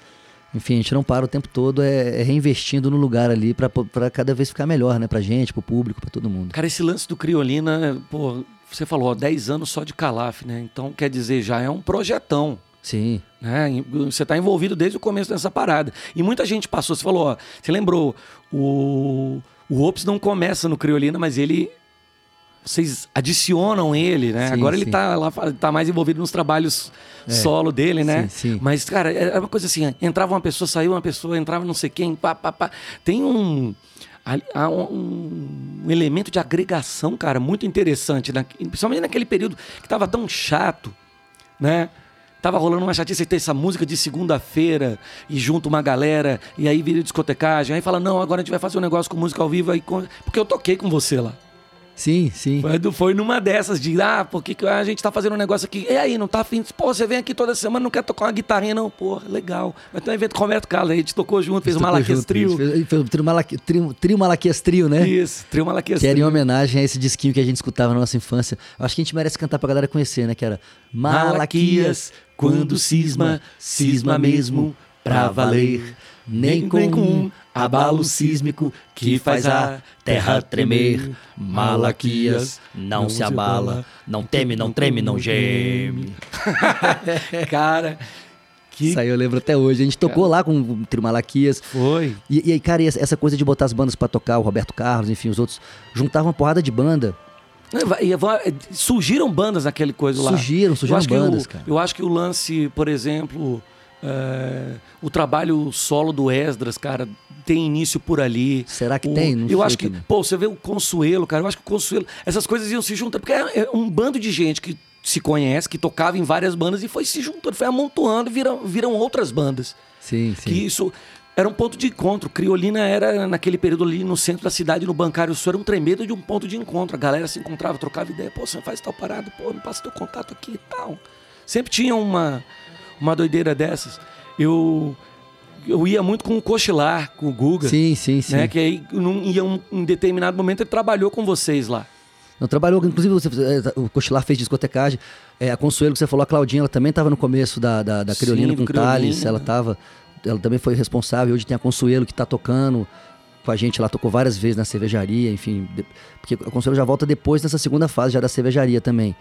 Enfim, a gente não para o tempo todo, é, é reinvestindo no lugar ali para cada vez ficar melhor, né? Pra gente, pro público, pra todo mundo. Cara, esse lance do Criolina, pô, você falou, ó, 10 anos só de Calaf, né? Então, quer dizer, já é um projetão. Sim, Né? Você está envolvido desde o começo dessa parada. E muita gente passou, você falou, ó, você lembrou, o, o Ops não começa no Criolina, mas ele. Vocês adicionam ele, né? Sim, Agora ele sim. tá lá, tá mais envolvido nos trabalhos solo dele, né? sim, sim. Mas, cara, é uma coisa assim, entrava uma pessoa, saiu uma pessoa, entrava não sei quem, pá, pá, pá. Tem um, há um, um elemento de agregação, cara, muito interessante, né? principalmente naquele período que tava tão chato, né? Tava rolando uma chatice, ter essa música de segunda-feira e junto uma galera, e aí vira discotecagem, aí fala, não, agora a gente vai fazer um negócio com música ao vivo, aí porque eu toquei com você lá. Sim, sim. Foi, foi numa dessas de, ah, por que que a gente tá fazendo um negócio aqui? E aí, não tá afim? Pô, você vem aqui toda semana, não quer tocar uma guitarrinha, não? Pô, legal. Vai ter um evento com o Roberto Carlos, a gente tocou junto, fez Tocou Malaquias junto, Trio. Fez, fez o trio, Malaque- trio, trio Malaquias Trio, né? Isso, Trio Malaquias Que era em Trio. homenagem a esse disquinho que a gente escutava na nossa infância. Acho que a gente merece cantar pra galera conhecer, né? Que era Malaquias, quando cisma, cisma mesmo pra valer. Nem com um abalo sísmico que faz a terra tremer. Malaquias não se abala, não teme, não treme, não geme. Cara, que Isso aí eu lembro até hoje. A gente tocou lá com o Trio Malaquias. foi. E, e aí, cara, e essa coisa de botar as bandas pra tocar, o Roberto Carlos, enfim, os outros, juntavam uma porrada de banda. Surgiram bandas naquele coisa lá. Surgiram, surgiram bandas, o, cara. Eu acho que o lance, por exemplo, é, o trabalho solo do Esdras, cara, tem início por ali. Será que O- tem? Não eu acho que, também. pô, você vê o Consuelo, cara, eu acho que o Consuelo, essas coisas iam se juntando, porque é, é um bando de gente que se conhece, que tocava em várias bandas e foi se juntando, foi amontoando e viram, viram outras bandas. Sim, sim. Que isso era um ponto de encontro. Criolina era, naquele período ali, no centro da cidade, no bancário sul, era um tremendo de um ponto de encontro. A galera se encontrava, trocava ideia. Pô, você faz tal parada, pô, me passa teu contato aqui e tal. Sempre tinha uma, uma doideira dessas. Eu, eu ia muito com o Cochilar, com o Guga. Sim, sim, sim. Né, que aí, num, em um, em determinado momento, ele trabalhou com vocês lá. Não trabalhou, inclusive você, eh, o Cochilar fez discotecagem. É, a Consuelo que você falou, a Claudinha, ela também estava no começo da, da, da Sim, Criolina do com Criolina. Thales. Ela tava, ela também foi responsável. Hoje tem a Consuelo que está tocando com a gente. Ela tocou várias vezes na cervejaria, enfim. porque a Consuelo já volta depois dessa segunda fase já da cervejaria também.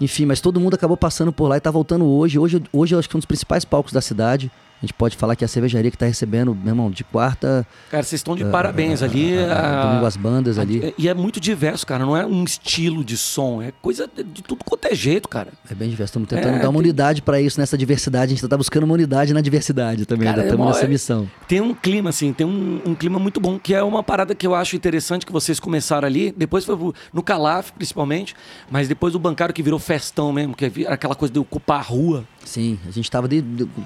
Enfim, mas todo mundo acabou passando por lá e tá voltando hoje. Hoje, hoje eu acho que é um dos principais palcos da cidade. A gente pode falar que é a cervejaria que tá recebendo, meu irmão, de quarta. Cara, vocês estão de parabéns ali. a- domingo as bandas ali. E é muito diverso, cara. Não é um estilo de som. É coisa de, tudo quanto é jeito, cara. É bem diverso. Estamos tentando É, dar uma tem- unidade pra isso nessa diversidade. A gente tá buscando uma unidade na diversidade também. Cara, é estamos mó- nessa é- missão. Tem um clima, assim, tem um, um clima muito bom, que é uma parada que eu acho interessante que vocês começaram ali. Depois foi no Calaf, principalmente, mas depois o bancário que virou festão mesmo, que é aquela coisa de ocupar a rua. Sim, a gente estava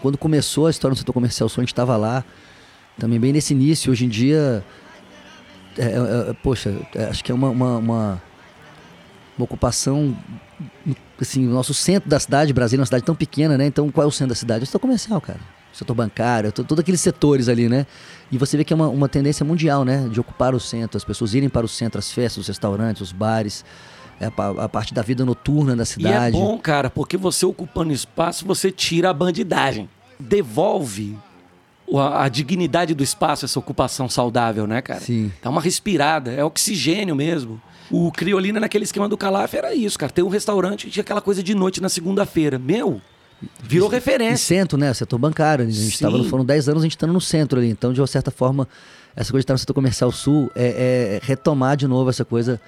quando começou a história no setor comercial sul, a gente estava lá também bem nesse início. Hoje em dia, é, é, é, poxa, é, acho que é uma, uma, uma, uma ocupação, assim, o nosso centro da cidade, Brasília é uma cidade tão pequena, né? Então, qual é o centro da cidade? É o setor comercial, cara. O setor bancário, to- todos aqueles setores ali, né? E você vê que é uma, uma tendência mundial, né? De ocupar o centro, as pessoas irem para o centro, as festas, os restaurantes, os bares, é a, pa- a parte da vida noturna da cidade. E é bom, cara, porque você ocupando espaço, você tira a bandidagem. Devolve a, a dignidade do espaço, essa ocupação saudável, né, cara? Sim. Dá uma respirada, é oxigênio mesmo. O Criolina, naquele esquema do Calaf, era isso, cara. Tem um restaurante e tinha aquela coisa de noite na segunda-feira. Meu, virou E referência. centro, né? Setor bancário. A gente tava, no- Sim. foram 10 anos a gente estando no centro ali. Então, de uma certa forma, essa coisa de estar no setor comercial sul é, é retomar de novo essa coisa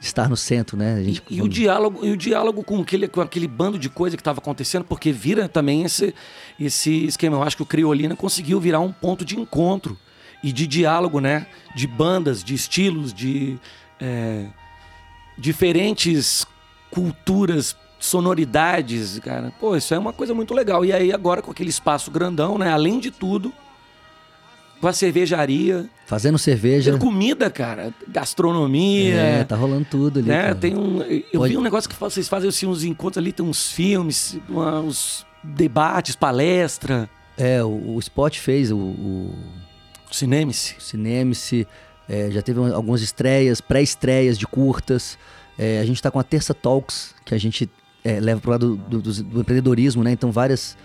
estar no centro, né? Gente, E, e o diálogo, e o diálogo com aquele, com aquele bando de coisa que estava acontecendo, porque vira também esse, esse esquema. Eu acho que o Criolina conseguiu virar um ponto de encontro e de diálogo, né? De bandas, de estilos, de é, diferentes culturas, sonoridades, cara. Pô, isso é uma coisa muito legal. E aí agora com aquele espaço grandão, né? Além de tudo, com a cervejaria, Fazendo cerveja. tem comida, cara, gastronomia. É, tá rolando tudo ali. Né? cara. Tem um, eu Pode- vi um negócio que vocês fazem assim, uns encontros ali, tem uns filmes, uma- uns debates, palestra, É, o, o Spot fez o, o cinema-se. Cinemice, é, já teve algumas estreias, pré-estreias de curtas. É, a gente está com a Terça Talks, que a gente é, leva para o lado do, do- do empreendedorismo, né? Então, várias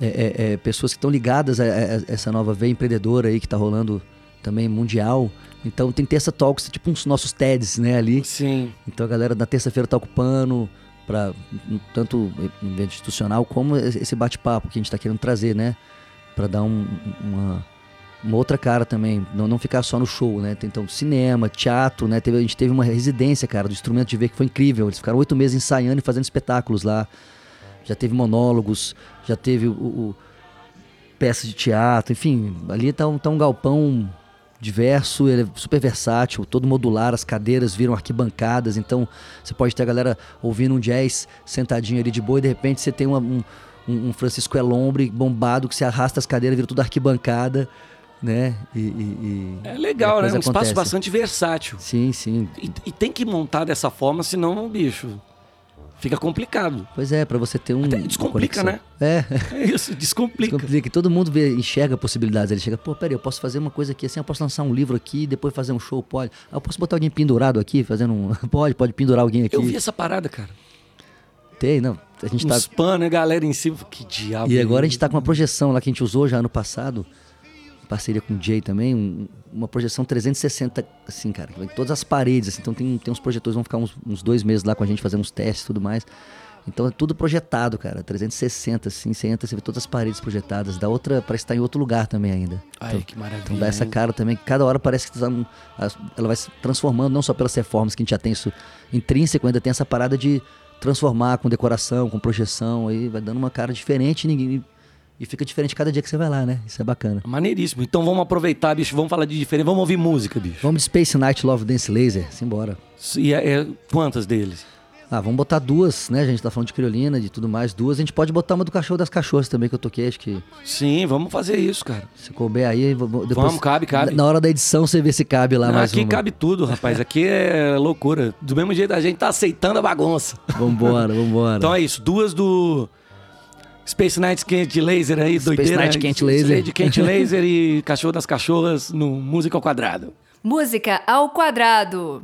é, é, é, pessoas que estão ligadas a, a- a essa nova veia empreendedora aí que está rolando também mundial. Então, tem Terça Talks, tipo uns nossos TEDs, né? Ali. Sim. Então, a galera na terça-feira está ocupando para tanto no ambiente institucional como esse bate-papo que a gente está querendo trazer, né? Para dar um- uma uma outra cara também, não, não ficar só no show, né? Tem, Então, cinema, teatro, né? Teve, a gente teve uma residência, cara, do instrumento de ver que foi incrível. Eles ficaram oito meses ensaiando e fazendo espetáculos lá. Já teve monólogos, já teve o, o- peças de teatro, enfim, ali tá um, tá um galpão diverso, ele é super versátil, todo modular, as cadeiras viram arquibancadas, então você pode ter a galera ouvindo um jazz sentadinho ali de boa e de repente você tem uma- um, um, Francisco Elombre bombado que se arrasta as cadeiras, vira tudo arquibancada, né? E, e- e- É legal, né? Um espaço acontece. bastante versátil. Sim, sim. E, e tem que montar dessa forma, senão, bicho, fica complicado. Pois é, pra você ter um. Até descomplica, né? É. É isso, descomplica. Descomplica. Todo mundo vê, enxerga possibilidades. Ele chega, pô, peraí, eu posso fazer uma coisa aqui assim, eu posso lançar um livro aqui, depois fazer um show, pode. Ah, eu posso botar alguém pendurado aqui, fazendo um. Pode, pode pendurar alguém aqui. Eu vi essa parada, cara. Tem, não. A gente Um tá. spam, né, galera em cima. Que diabo. E é agora a isso? gente tá com uma projeção lá que a gente usou já ano passado, parceria com o Jay também, um- uma projeção 360, assim, cara, em todas as paredes, assim, então tem, tem uns projetores, vão ficar uns, uns dois meses lá com a gente fazendo uns testes e tudo mais. Então é tudo projetado, cara, 360, assim, você entra, você vê todas as paredes projetadas, dá outra, parece estar em outro lugar também ainda. Ai, Então- que maravilha. Então dá essa cara também, que cada hora parece que tá ela vai se transformando, não só pelas reformas que a gente já tem isso intrínseco, ainda tem essa parada de transformar com decoração, com projeção, aí vai dando uma cara diferente e ninguém, e fica diferente cada dia que você vai lá, né? Isso é bacana. Maneiríssimo. Então vamos aproveitar, bicho. Vamos falar de diferente. Vamos ouvir música, bicho. Vamos de Space Night Love Dance Laser, simbora. E é, é- quantas deles? Ah, vamos botar duas, né? A gente tá falando de criolina, de tudo mais, duas. A gente pode botar uma do cachorro das cachorras também, que eu toquei, acho que Sim, vamos fazer isso, cara. se couber aí, vamos- depois... Vamos, cabe, cabe. Na hora da edição você vê se cabe lá mais aqui uma. cabe tudo, rapaz. Aqui é loucura. Do mesmo jeito a gente tá aceitando a bagunça. Vambora, vambora. Então é isso. Duas do Space Night Quente Laser aí, Space doideira. Night Quente Laser. Lady Quente Laser e Cachorro das Cachorras no Música ao Quadrado. Música ao quadrado.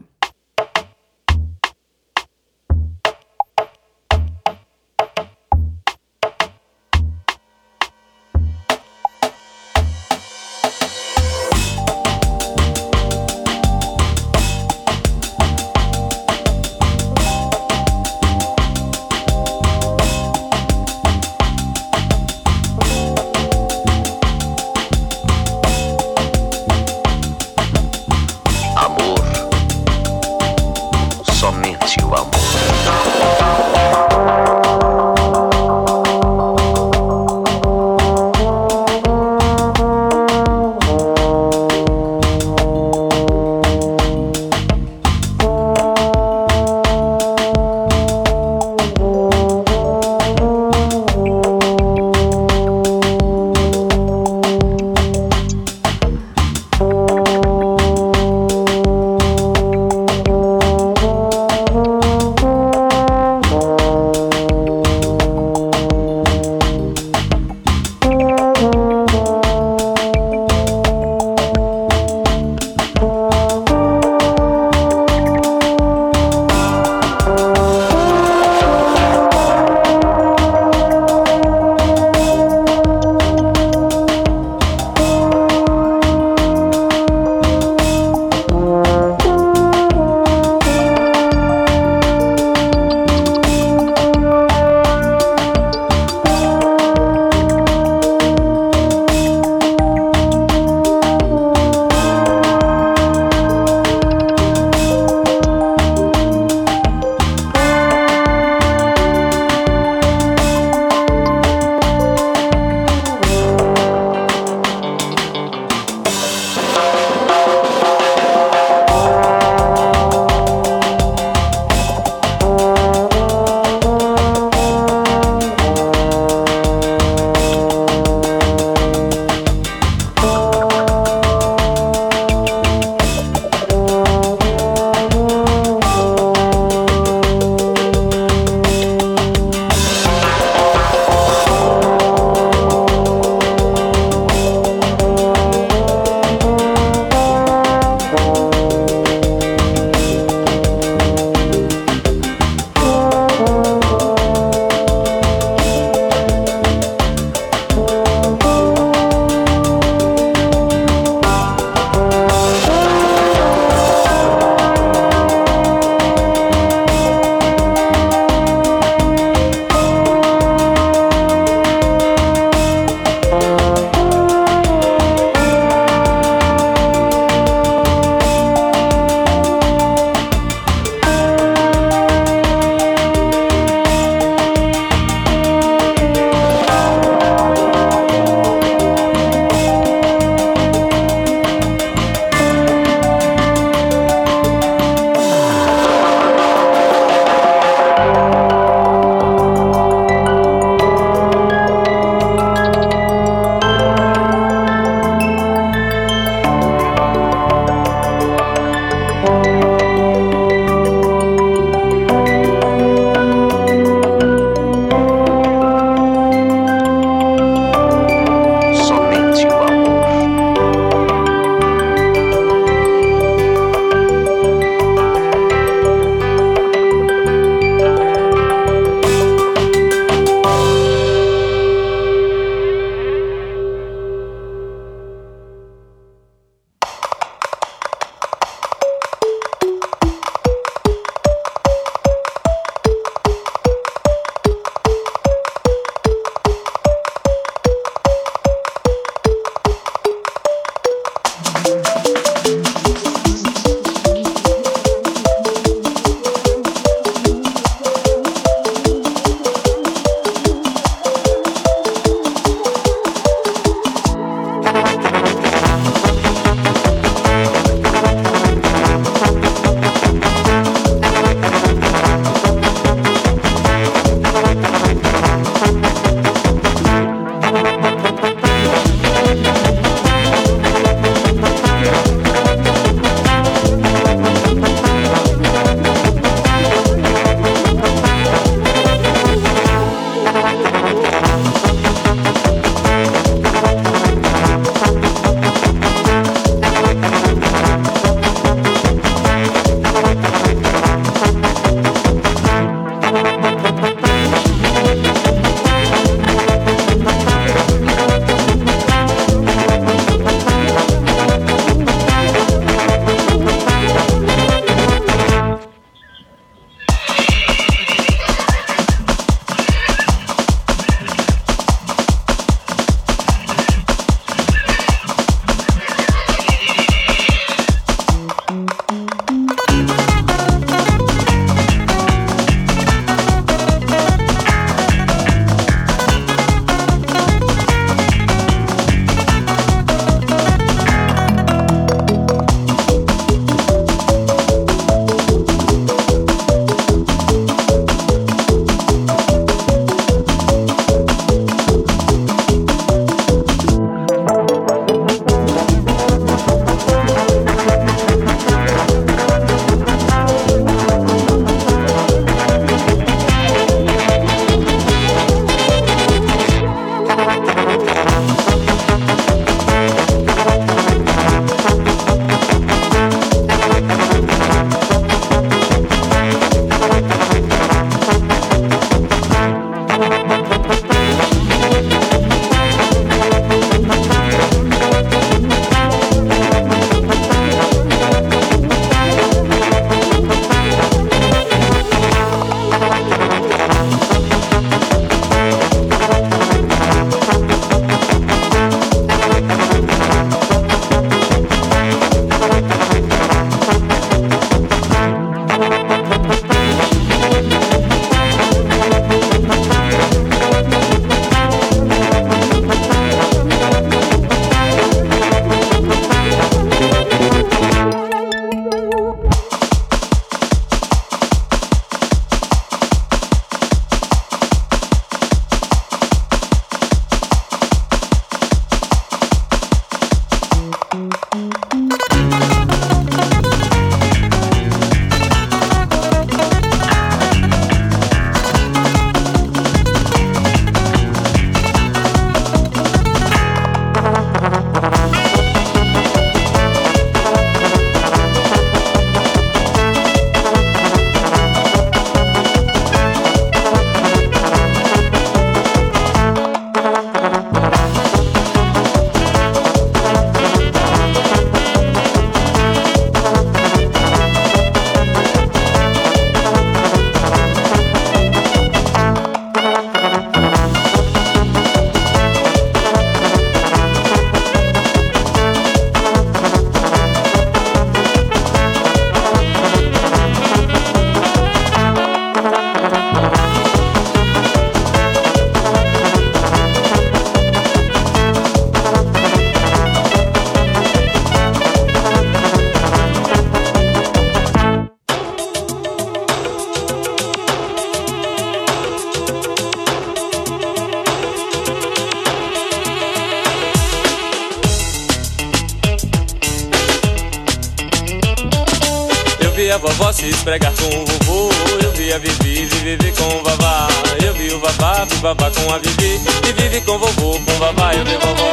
Com o vovô. Eu vi a Vivi, Vivi com o Vavá. Eu vi o Vavá, vi Vavá com a Vivi. E Vivi com o vovô, com o Vavá, eu vi vovó.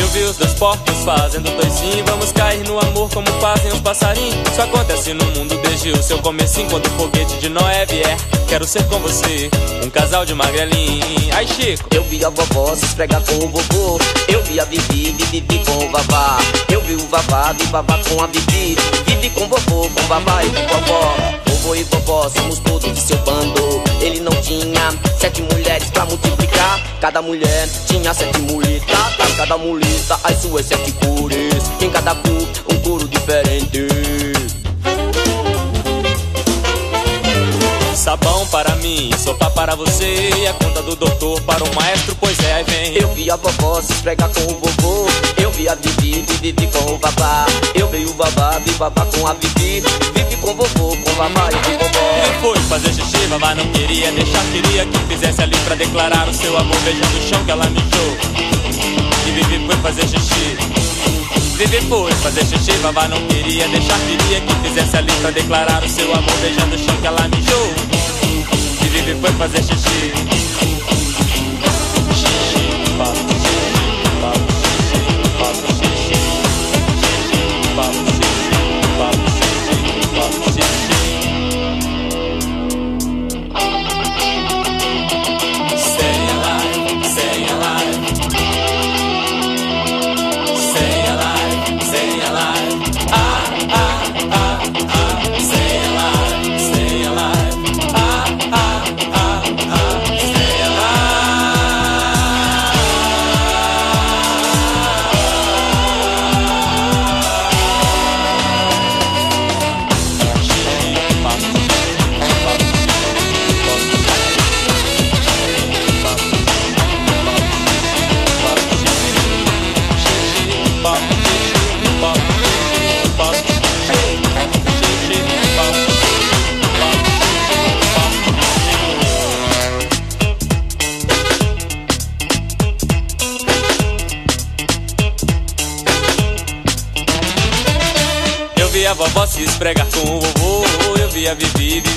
Eu vi os dois porcos fazendo toicinho. Vamos cair no amor como fazem os passarinhos. Isso acontece no mundo desde o seu comecinho. Quando o quero ser com você. Um casal de magrelinho. Ai, Chico. Eu vi a vovó se esfregar com o vovô. Eu vi a Vivi, Vivi com o Vavá. Eu vi o Vavá, vi Vavá com a Vivi. Vivi com o vovô, com o Vavá e com vovó. Vovô e vovó somos todos de seu bando. Ele não tinha sete mulheres pra multiplicar. Cada mulher tinha sete muletas. Cada muleta as suas sete cores. Em cada cor, um couro diferente. Mim, sopa para você. E a conta do doutor para o maestro, pois é, aí vem. Eu vi a vovó se esfregar com o vovô. Eu vi a Vivi, Vivi com o babá. Eu vi o babá, vi babá com a Vivi. Vivi com o vovô, com o babá e com o vovó. Ele foi fazer xixi, babá não queria deixar, queria que fizesse ali pra declarar o seu amor, beijando o chão que ela mijou. E Vivi foi fazer xixi. Vivi foi fazer xixi, babá não queria deixar, queria que fizesse ali pra declarar o seu amor, beijando o chão que ela mijou. E Vivi foi fazer. Xixi,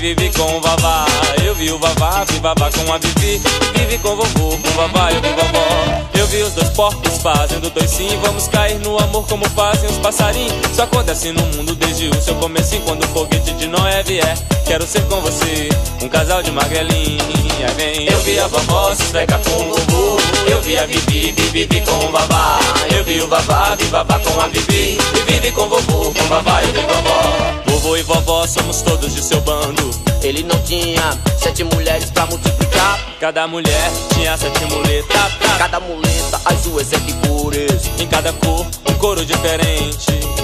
Vivi, Vivi com o Vavá. Eu vi o Vavá, vi Vavá com a Vivi. Vivi com o vovô, com o Vavá, eu vi vovó. Eu vi os dois porcos fazendo toicinho. Vamos cair no amor como fazem os passarinhos. Isso acontece no mundo desde o seu comecinho. Quando o foguete de Noé vier, quero ser com você. Um casal de magrelinha. Vem. Eu vi a vovó se esfregar com o vovô. Eu vi a Vivi, Vivi com o Vavá. Eu vi o Vavá, vi Vavá com a Vivi. Vivi com o vovô, com o Vavá, eu vi vovó. Vovô e vovó somos todos de seu bando. Ele não tinha sete mulheres pra multiplicar. Cada mulher tinha sete muletas. Cada muleta as suas sete cores. Em cada cor, um couro diferente.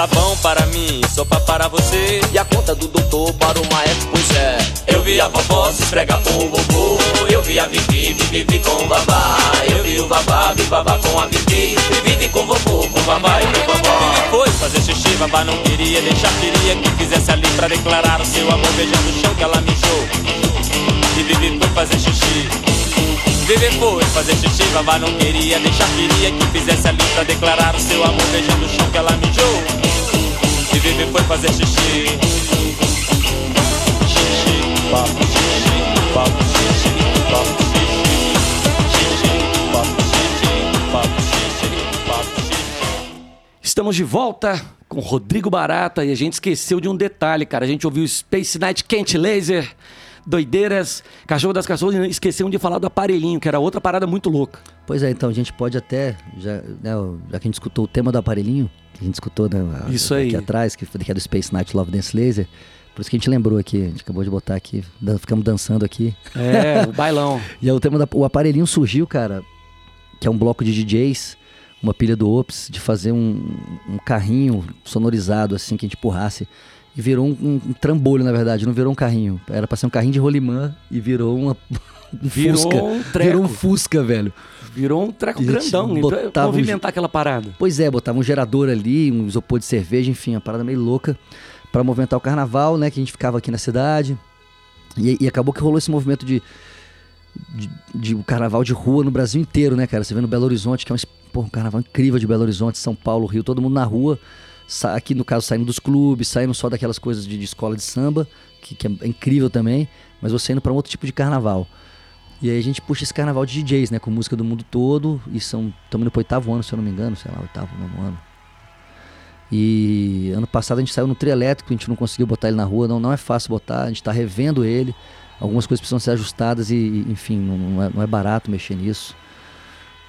Sabão para mim, sopa para você. E a conta do doutor para o maestro, pois é. Eu vi a vovó se esfregar com o vovô. Eu vi a Vivi, Vivi com o babá. Eu vi o babá, vi babá com a Vivi. Vivi com o vovô, com o babá e com o vovó. Vivi foi fazer xixi, babá não queria deixar, queria que fizesse ali pra declarar o seu amor, beijando o chão que ela mijou. E Vivi foi fazer xixi. Vivi foi fazer xixi, babá não queria deixar, queria que fizesse ali pra declarar o seu amor, beijando o chão que ela mijou. E Vivi foi fazer xixi. Xixi, papo, xixi, papo, xixi, papo. Estamos de volta com Rodrigo Barata e a gente esqueceu de um detalhe, cara. A gente ouviu Space Night Kent Laser, Doideiras, Cachorro das Cachorras e de falar do aparelhinho, que era outra parada muito louca. Pois é, então a gente pode até, já, né, já que a gente escutou o tema do aparelhinho, que a gente escutou né, Isso aí. aqui atrás, que, que é do Space Night Love Dance Laser, por isso que a gente lembrou aqui, a gente acabou de botar aqui, ficamos dançando aqui. É, o bailão. E aí o tema da, o aparelhinho surgiu, cara, que é um bloco de DJs, uma pilha do Ops, de fazer um, um carrinho sonorizado assim que a gente empurrasse. E virou um, um- um trambolho, na verdade, não virou um carrinho. Era pra ser um carrinho de rolimã e virou uma, um Virou Fusca. um treco. virou um Fusca, velho. Virou um treco grandão, então, botava um- movimentar aquela parada. Pois é, botava um gerador ali, um isopor de cerveja, enfim, uma parada meio louca pra movimentar o carnaval, né? Que a gente ficava aqui na cidade. E, e acabou que rolou esse movimento de, de, de um carnaval de rua no Brasil inteiro, né, cara? Você vê no Belo Horizonte, que é um, pô, um carnaval incrível de Belo Horizonte, São Paulo, Rio, todo mundo na rua. Aqui, no caso, saindo dos clubes, saindo só daquelas coisas de, de escola de samba, que, que é incrível também, mas você indo pra um outro tipo de carnaval. E aí a gente puxa esse carnaval de DJs, né? Com música do mundo todo. E são. Estamos indo pro oitavo ano, se eu não me engano, sei lá, oitavo, nono ano. E ano passado a gente saiu no trio elétrico, a gente não conseguiu botar ele na rua, não, não é fácil botar, a gente tá revendo ele. Algumas coisas precisam ser ajustadas e, enfim, não, não é, não é barato mexer nisso.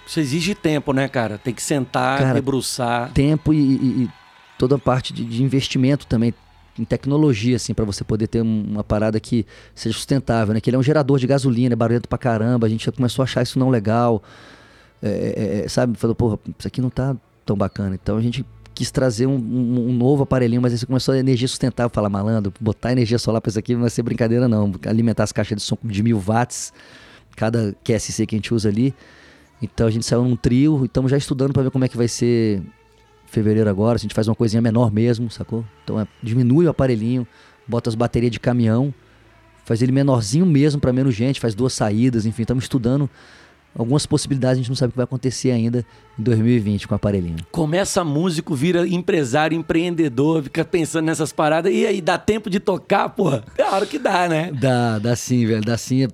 Isso exige tempo, né, cara? Tem que sentar, Cara, debruçar. Tempo e, e- e toda a parte de, de investimento também em tecnologia, assim, para você poder ter um- uma parada que seja sustentável, né? Que ele é um gerador de gasolina, é barulhento pra caramba, a gente já começou a achar isso não legal. É, é, é, sabe, falou, porra, isso aqui não tá tão bacana. Então a gente quis trazer um, um- um novo aparelhinho, mas aí você começou a energia sustentável, falar, malandro, botar energia solar pra isso aqui não vai ser brincadeira não. Alimentar as caixas de som de mil watts, cada QSC que a gente usa ali. Então a gente saiu num trio e estamos já estudando para ver como é que vai ser fevereiro agora. Se a gente faz uma coisinha menor mesmo, sacou? Então é, diminui o aparelhinho, bota as baterias de caminhão, faz ele menorzinho mesmo para menos gente, faz duas saídas, enfim, estamos estudando algumas possibilidades, a gente não sabe o que vai acontecer ainda em 2020 com o aparelhinho. Começa músico, vira empresário, empreendedor, fica pensando nessas paradas. E aí, dá tempo de tocar, porra? Claro que dá, né? Dá, dá sim, velho. Dá sim. É,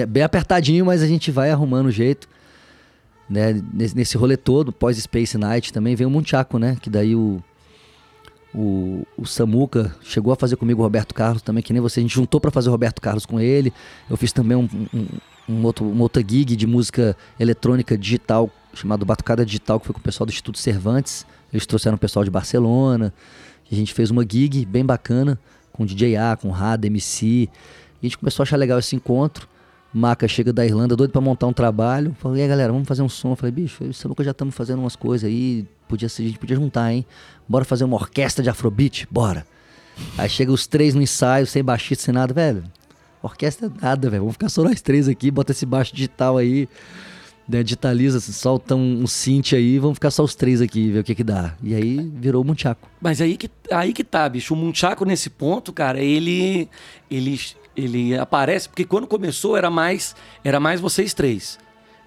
é bem apertadinho, mas a gente vai arrumando o jeito. Né? Nesse, rolê todo, pós-Space Night, também veio o Munchaco, né? Que daí o, o, o Samuca chegou a fazer comigo o Roberto Carlos também, que nem você. A gente juntou pra fazer o Roberto Carlos com ele. Eu fiz também um, um, um outro, uma outra gig de música eletrônica digital, chamado Batucada Digital, que foi com o pessoal do Instituto Cervantes. Eles trouxeram o pessoal de Barcelona. A gente fez uma gig bem bacana com DJ A, com Rada, MC. E a gente começou a achar legal esse encontro. Maca chega da Irlanda, doido pra montar um trabalho. Falei, e aí galera, vamos fazer um som. Eu falei, bicho, eu e já estamos fazendo umas coisas aí. Podia ser, a gente podia juntar, hein? Bora fazer uma orquestra de afrobeat? Bora. Aí chega os três no ensaio, sem baixista, sem nada, velho. Orquestra é nada, velho. Vamos ficar só nós três aqui, bota esse baixo digital aí. Né, digitaliza, solta um, um synth aí, vamos ficar só os três aqui, ver o que que dá. E aí virou o Munchaco. Mas aí que, aí que tá, bicho. O Munchaco, nesse ponto, cara, ele, ele, ele aparece... Porque quando começou, era mais, era mais vocês três.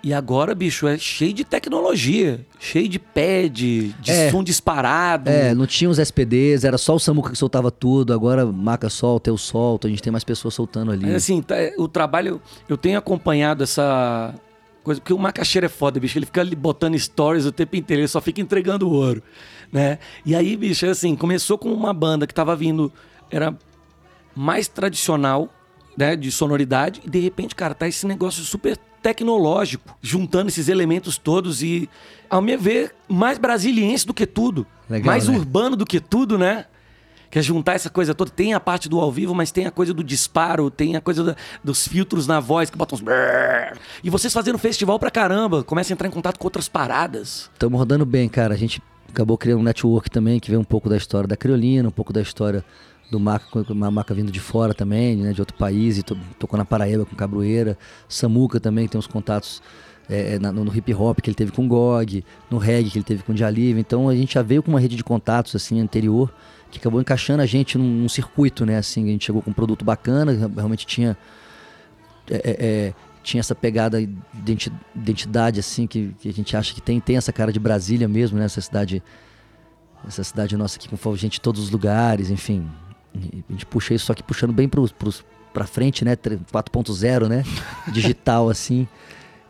E agora, bicho, é cheio de tecnologia. Cheio de pad, de É. som disparado. É, não tinha os SPDs, era só o Samuca que soltava tudo, agora Maca solta, eu solto, a gente tem mais pessoas soltando ali. Mas assim, tá- o trabalho. Eu tenho acompanhado essa coisa, porque o macaxeira é foda, bicho. Ele fica ali botando stories o tempo inteiro, ele só fica entregando ouro, né? E aí, bicho, é assim, começou com uma banda que tava vindo, era mais tradicional, né, de sonoridade, e de repente, cara, tá esse negócio super tecnológico, juntando esses elementos todos e, ao meu ver, mais brasiliense do que tudo. Legal, mais né? urbano do que tudo, né? Que é juntar essa coisa toda. Tem a parte do ao vivo, mas tem a coisa do disparo, tem a coisa da- dos filtros na voz que botam uns. E vocês fazendo festival pra caramba, começa a entrar em contato com outras paradas. Estamos rodando bem, cara. A gente acabou criando um network também, que vem um pouco da história da Criolina, um pouco da história do Maca, uma Maca vindo de fora também, né, de outro país, e to- tocou na Paraíba com Cabroeira. Samuca também tem uns contatos é, na- no, no hip hop que ele teve com Gog, no reggae que ele teve com o Jalive. Então a gente já veio com uma rede de contatos assim anterior que acabou encaixando a gente num, num circuito, né? Assim, a gente chegou com um produto bacana, realmente tinha é, é, é, tinha essa pegada de identi- identidade assim que, que a gente acha que tem tem essa cara de Brasília mesmo né essa cidade essa cidade nossa aqui com gente de todos os lugares enfim a gente puxa isso só que puxando bem pros, pros, pra frente né tre- 4.0 né digital assim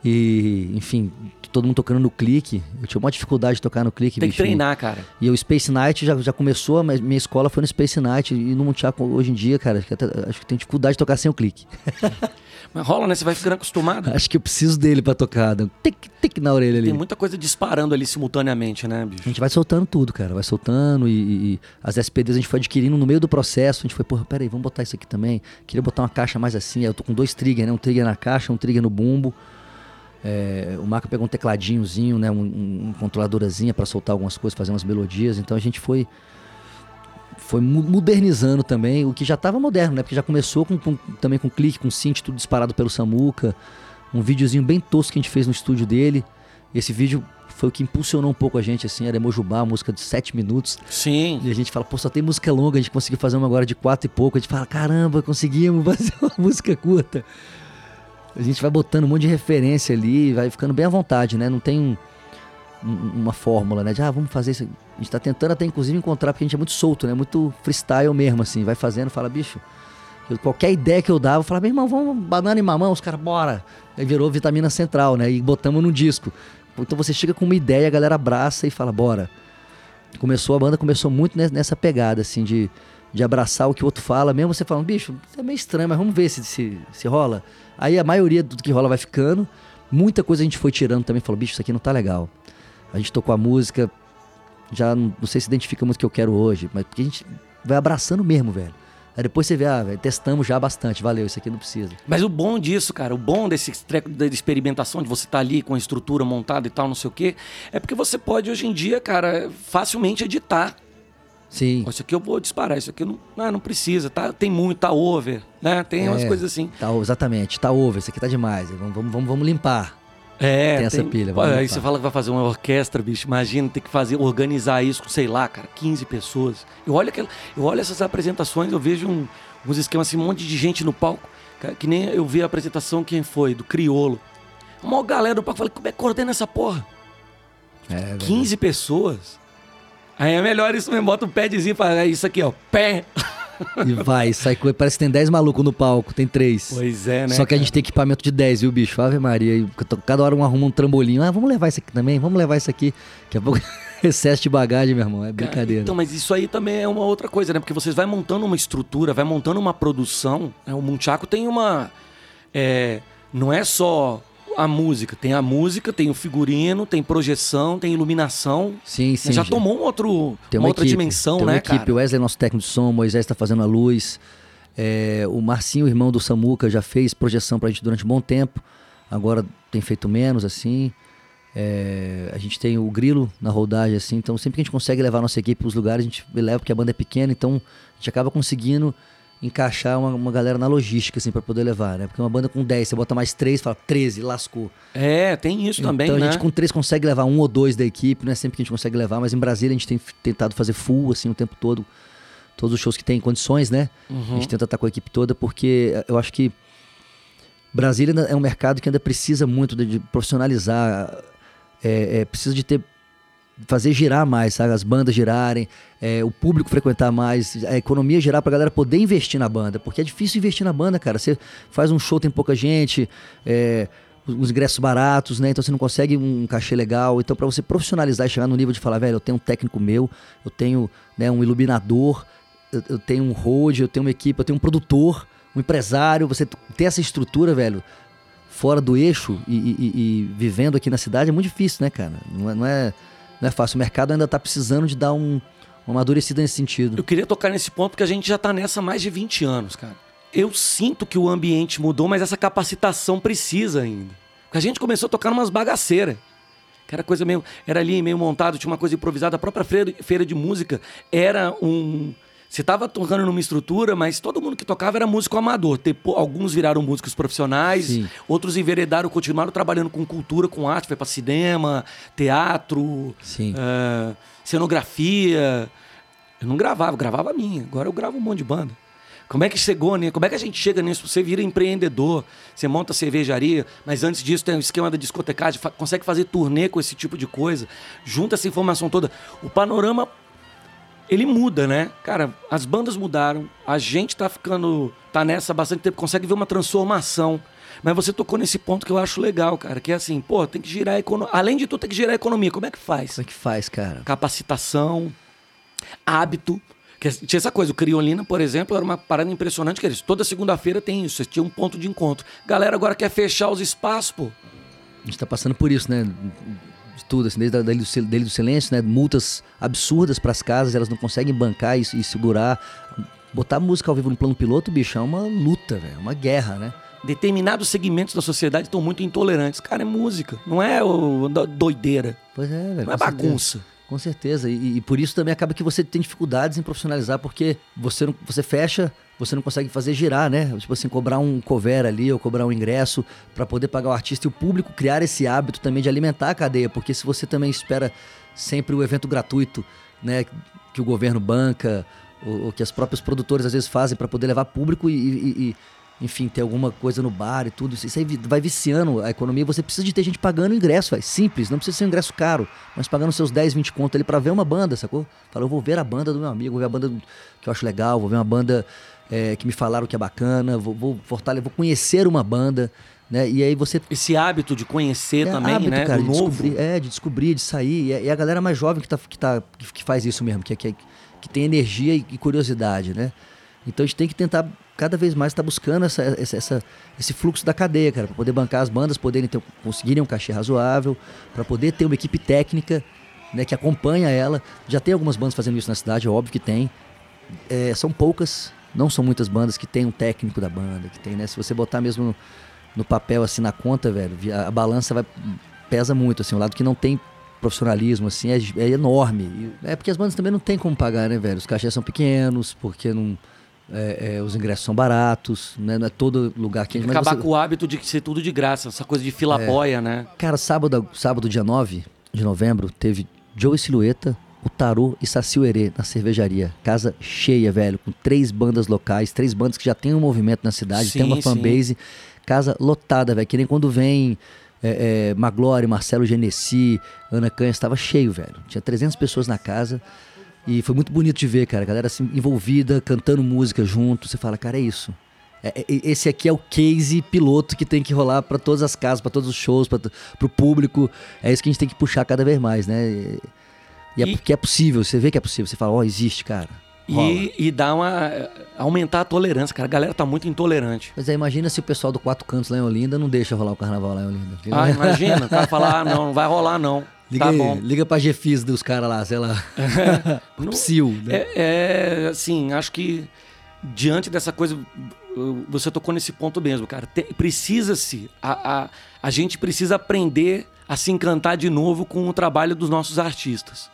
e enfim todo mundo tocando no clique eu tinha uma dificuldade de tocar no clique Tem que bicho. treinar, cara. E o Space Night já, já começou, mas minha escola foi no Space Night. E no Munchaco hoje em dia, cara, acho que, até- acho que tem dificuldade de tocar sem o clique. Mas rola, né? Você vai ficando acostumado. Acho que eu preciso dele pra um Tic, tic na orelha ali. Tem muita coisa disparando ali simultaneamente, né, A bicho? gente vai soltando tudo, cara. Vai soltando e, e- as SPDs a gente foi adquirindo no meio do processo. A gente foi, porra, peraí, vamos botar isso aqui também. Queria botar uma caixa mais assim. Eu tô com dois trigger, né? Um trigger na caixa, um trigger no bumbo. É, o Marco pegou um tecladinhozinho, né? Um, um, um controladorazinha pra soltar algumas coisas, fazer umas melodias. Então a gente foi foi modernizando também, o que já tava moderno, né? Porque já começou com, com- também com clique, com synth, tudo disparado pelo Samuca. Um videozinho bem tosco que a gente fez no estúdio dele. Esse vídeo foi o que impulsionou um pouco a gente, assim, era Emojubá, música de 7 minutos. Sim. E a gente fala, pô, só tem música longa, a gente conseguiu fazer uma agora de quatro e pouco. A gente fala, caramba, conseguimos fazer uma música curta. A gente vai botando um monte de referência ali, vai ficando bem à vontade, né? Não tem um- uma fórmula, né? De, ah, vamos fazer isso. A gente tá tentando até, inclusive, encontrar, porque a gente é muito solto, né? Muito freestyle mesmo, assim. Vai fazendo, fala, bicho... qualquer ideia que eu dava, eu falava, meu irmão, vamos banana e mamão, os caras, bora. Aí virou vitamina central, né? E botamos no disco. Então você chega com uma ideia, a galera abraça e fala, bora. Começou, a banda começou muito ne- nessa pegada, assim, de, de abraçar o que o outro fala, mesmo você falando, bicho, é meio estranho, mas vamos ver se, se, se rola. Aí a maioria do que rola vai ficando. Muita coisa a gente foi tirando também, falou, bicho, isso aqui não tá legal. A gente tocou a música, já não, não sei se identifica muito o que eu quero hoje, mas porque a gente vai abraçando mesmo, velho. Aí depois você vê, ah, velho, testamos já bastante, valeu, isso aqui não precisa. Mas o bom disso, cara, o bom desse treco da experimentação, de você estar ali com a estrutura montada e tal, não sei o quê, é porque você pode hoje em dia, cara, facilmente editar. Sim. Isso aqui eu vou disparar, isso aqui não, não, não precisa, tá? Tem muito, tá over, né? Tem umas É, coisas assim. Tá, exatamente, tá over, isso aqui tá demais. Vamos, vamos, vamos limpar. É, Tem essa pilha, Pô, Aí limpar. você fala que vai fazer uma orquestra, bicho. Imagina ter que fazer, organizar isso com, sei lá, cara, 15 pessoas. Eu olho, aquela, eu olho essas apresentações, eu vejo um, uns esquemas assim, um monte de gente no palco. cara, Que nem eu vi a apresentação, quem foi? Do Criolo. Uma maior galera do palco. Falei, como é que coordena essa porra? É, 15 pessoas? Aí é melhor isso mesmo, bota um padzinho e fala, é isso aqui, ó, pé. E vai, sai coisa. Parece que tem 10 malucos no palco, tem 3. Pois é, né? Só que a gente tem equipamento de 10, viu, bicho? Ave Maria. E Cada hora um arruma um trambolinho. Ah, vamos levar isso aqui também, vamos levar isso aqui. Daqui a pouco, excesso de bagagem, meu irmão. É Cara, brincadeira. Então, mas isso aí também é uma outra coisa, né? Porque vocês vai montando uma estrutura, vai montando uma produção. né? O Munchaco tem uma. é, não é só a música, tem a música, tem o figurino, tem projeção, tem iluminação. sim, sim. já gente. tomou um outro, Tem uma, uma, outra equipe, dimensão, tem uma né, equipe. cara? O Wesley é nosso técnico de som, o Moisés está fazendo a luz. É, o Marcinho, irmão do Samuca, já fez projeção pra gente durante um bom tempo. Agora tem feito menos, assim. É, a gente tem o Grilo na rodagem, assim. Então sempre que a gente consegue levar a nossa equipe pros lugares, a gente leva porque a banda é pequena. Então a gente acaba conseguindo encaixar uma, uma galera na logística, assim, pra poder levar, né? Porque uma banda com 10, você bota mais 3, fala 13, lascou. É, tem isso também, então né? a gente com três consegue levar um ou dois da equipe, não é sempre que a gente consegue levar, mas em Brasília a gente tem tentado fazer full assim o tempo todo, todos os shows que tem condições, né? A gente tenta estar com a equipe toda porque eu acho que Brasília é um mercado que ainda precisa muito de, de profissionalizar, é, é, precisa de ter fazer girar mais, sabe? As bandas girarem, é, o público frequentar mais, a economia girar pra galera poder investir na banda. Porque é difícil investir na banda, cara. Você faz um show, tem pouca gente, é, os ingressos baratos, né? Então você não consegue um cachê legal. Então, pra você profissionalizar e chegar no nível de falar, velho, eu tenho um técnico meu, eu tenho né, um iluminador, eu, eu tenho um road, eu tenho uma equipe, eu tenho um produtor, um empresário. Você ter essa estrutura, velho, fora do eixo e, e- e- e vivendo aqui na cidade é muito difícil, né, cara? Não é, não é, não é fácil. O mercado ainda tá precisando de dar um, uma amadurecida nesse sentido. Eu queria tocar nesse ponto porque a gente já tá nessa há mais de 20 anos, cara. Eu sinto que o ambiente mudou, mas essa capacitação precisa ainda. Porque a gente começou a tocar umas bagaceiras. Que era coisa meio. Era ali meio montado, tinha uma coisa improvisada. A própria feira, feira de música era um. Você tava tocando numa estrutura, mas todo mundo que tocava era músico amador. Alguns viraram músicos profissionais, Sim. outros enveredaram, continuaram trabalhando com cultura, com arte, foi pra cinema, teatro, é, cenografia. Eu não gravava, eu gravava a minha. Agora eu gravo um monte de banda. Como é que chegou, né? Como é que a gente chega nisso? Você vira empreendedor, você monta cervejaria, mas antes disso tem o esquema da discotecagem, fa- consegue fazer turnê com esse tipo de coisa, junta essa informação toda. O panorama, ele muda, né? Cara, as bandas mudaram, a gente tá ficando, tá nessa há bastante tempo, consegue ver uma transformação. Mas você tocou nesse ponto que eu acho legal, cara, que é assim, pô, tem que girar a economia. Além de tudo, tem que girar a economia. Como é que faz? Como é que faz, cara? capacitação, hábito. Que tinha essa coisa, o Criolina, por exemplo, era uma parada impressionante, que eles toda segunda-feira tem isso, tinha um ponto de encontro. Galera agora quer fechar os espaços, pô. A gente tá passando por isso, né? De tudo, assim, desde a do do silêncio, né? Multas absurdas pras casas, elas não conseguem bancar e, e segurar. Botar música ao vivo no plano piloto, bicho, é uma luta, velho. É uma guerra, né? Determinados segmentos da sociedade estão muito intolerantes. Cara, é música, não é o, do- doideira, Pois é, velho. não é certeza. Com certeza. E, e por isso também acaba que você tem dificuldades em profissionalizar, porque você, não, você fecha, você não consegue fazer girar, né? Tipo assim, cobrar um cover ali ou cobrar um ingresso para poder pagar o artista e o público criar esse hábito também de alimentar a cadeia, porque se você também espera sempre o evento gratuito, né? Que o governo banca, ou, ou que as próprias produtoras às vezes fazem para poder levar público e, e- e- enfim, ter alguma coisa no bar e tudo. Isso aí vai viciando a economia. Você precisa de ter gente pagando ingresso, velho. Simples, não precisa ser um ingresso caro, mas pagando seus 10, 20 conto ali pra ver uma banda, sacou? Fala, eu vou ver a banda do meu amigo, vou ver a banda que eu acho legal, vou ver uma banda é, que me falaram que é bacana, vou, vou fortalecer, vou conhecer uma banda, né? E aí você Esse hábito de conhecer é também, hábito, né? cara, de novo. descobrir, é, de descobrir, de sair. E é, e é a galera mais jovem que, tá, que, tá, que, faz isso mesmo, que, é- que, é- que tem energia e, e curiosidade, né? Então a gente tem que tentar cada vez mais estar buscando essa, essa, essa- esse fluxo da cadeia, cara, para poder bancar as bandas, poderem ter, conseguirem um cachê razoável, para poder ter uma equipe técnica, né, que acompanha ela. Já tem algumas bandas fazendo isso na cidade, é óbvio que tem. É, são poucas, não são muitas bandas que tem um técnico da banda, que tem, né? Se você botar mesmo no, no papel, assim, na conta, velho, a, a balança vai pesa muito, assim, o lado que não tem profissionalismo, assim, é, é enorme. É porque as bandas também não tem como pagar, né, velho? Os cachês são pequenos, porque não... é, é, os ingressos são baratos, né? Não é todo lugar que... mas Acabar você- com o hábito de ser tudo de graça, essa coisa de É. filaboia, né? Cara, sábado, sábado, dia 9 de novembro, teve Joe Silhueta, o Tarô e Saci Uerê na cervejaria. Casa cheia, velho, com três bandas locais, três bandas que já tem um movimento na cidade, tem Sim, uma sim. fanbase. Casa lotada, velho. Que nem quando vem é, é, Maglore, Marcelo Genesi, Ana Canha, estava cheio, velho. Tinha 300 pessoas na casa. E foi muito bonito de ver, cara. A galera assim, envolvida, cantando música junto. Você fala, cara, é isso. É- é- esse aqui é o case piloto que tem que rolar pra todas as casas, pra todos os shows, para pro público. É isso que a gente tem que puxar cada vez mais, né? E, e é E- porque é possível, você vê que é possível. Você fala, ó, existe, cara. E, e dá uma. aumentar a tolerância, cara. A galera tá muito intolerante. Mas aí imagina se o pessoal do Quatro Cantos lá em Olinda não deixa rolar o carnaval lá em Olinda. Ah, imagina, o cara falar, ah, não, não vai rolar, não. Liga, tá bom. liga pra Gefis dos caras lá, sei lá. Não- Psyu, né? É, é, assim, acho que diante dessa coisa, você tocou nesse ponto mesmo, cara. Precisa-se, a, a, a gente precisa aprender a se encantar de novo com o trabalho dos nossos artistas.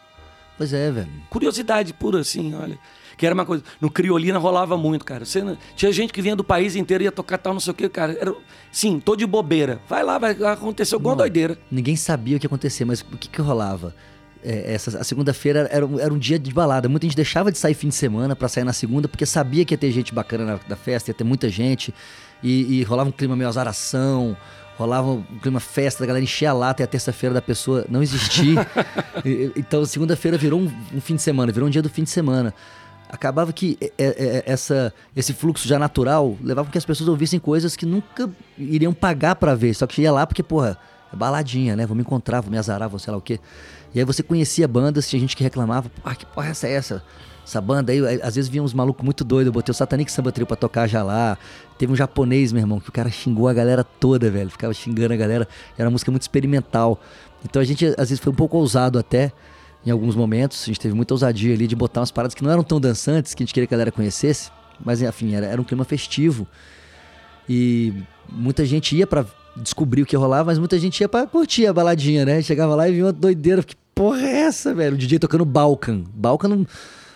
Pois é, velho. Curiosidade pura, assim, olha. Que era uma coisa. No Criolina rolava muito, cara. Você tinha gente que vinha do país inteiro ia tocar tal, não sei o que, cara. Era, sim, tô de bobeira. Vai lá, vai acontecer alguma Não. doideira. Ninguém sabia o que ia acontecer, mas o que que rolava? É, essa, a segunda-feira era, um- era um dia de balada. Muita gente deixava de sair fim de semana pra sair na segunda, porque sabia que ia ter gente bacana na, da festa, ia ter muita gente. E, e rolava um clima meio azaração, rolava um clima festa, da galera encher a lata e a terça-feira da pessoa não existir. E- e- então, segunda-feira virou um, um fim de semana, virou um dia do fim de semana. Acabava que é, é, é, essa, esse fluxo já natural levava que as pessoas ouvissem coisas que nunca iriam pagar pra ver. Só que ia lá porque, porra, é baladinha, né? Vou me encontrar, vou me azarar, vou sei lá o quê. E aí você conhecia bandas, tinha gente que reclamava, ah, que porra essa, é essa? Essa banda aí, aí, às vezes vinha uns malucos muito doidos, eu botei o Satanic Samba Trio pra tocar já lá. Teve um japonês, meu irmão, que o cara xingou a galera toda, velho. Ficava xingando a galera. Era uma música muito experimental. Então a gente, às vezes, foi um pouco ousado até, em alguns momentos. A gente teve muita ousadia ali de botar umas paradas que não eram tão dançantes, que a gente queria que a galera conhecesse. Mas, enfim, era, era um clima festivo. E muita gente ia pra descobrir o que rolava, mas muita gente ia pra curtir a baladinha, né? Chegava lá e via uma doideira. Que porra é essa, velho? O DJ tocando Balkan. Balkan,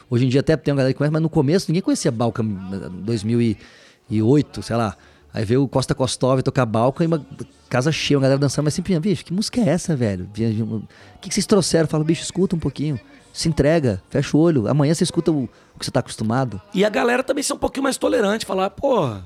hoje em dia até tem uma galera que conhece, mas no começo ninguém conhecia Balkan eh, 2008, sei lá. Aí veio o Costa Kostov tocar Balkan e uma casa cheia, uma galera dançando, mas sempre bicho, que música é essa, velho? O que, que vocês trouxeram? Fala, bicho, escuta um pouquinho. Se entrega, fecha o olho. Amanhã você escuta o, o que você tá acostumado. E a galera também ser um pouquinho mais tolerante, falar, porra,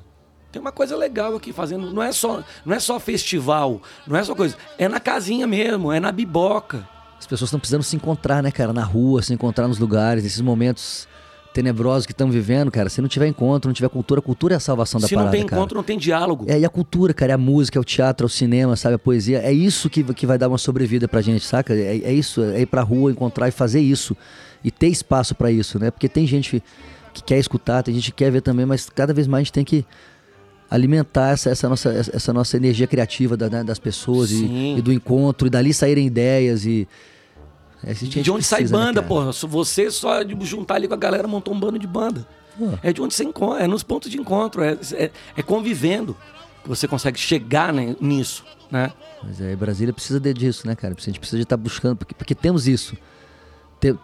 tem uma coisa legal aqui fazendo. Não é só, não é só festival, não é só coisa. É na casinha mesmo, é na biboca. As pessoas estão precisando se encontrar, né, cara? Na rua, se encontrar nos lugares, nesses momentos tenebrosos que estão vivendo, cara. Se não tiver encontro, não tiver cultura, a cultura é a salvação da Se parada, não tem cara. encontro, não tem diálogo. É, e a cultura, cara, é a música, é o teatro, é o cinema, sabe? A poesia. É isso que, que vai dar uma sobrevida pra gente, saca? É, é isso, é ir pra rua, encontrar e fazer isso. E ter espaço pra isso, né? Porque tem gente que quer escutar, tem gente que quer ver também, mas cada vez mais a gente tem que alimentar essa, essa nossa, essa nossa energia criativa da- né, das pessoas e, e do encontro, e dali saírem ideias e. De onde sai né, banda, cara? porra? Se Você só de juntar ali com a galera montou um bando de banda. É de onde você encontra, é nos pontos de encontro, é, é, é convivendo que você consegue chegar né, nisso, né? Mas é, Brasília precisa de- disso, né, cara? A gente precisa de estar buscando, porque, porque temos isso.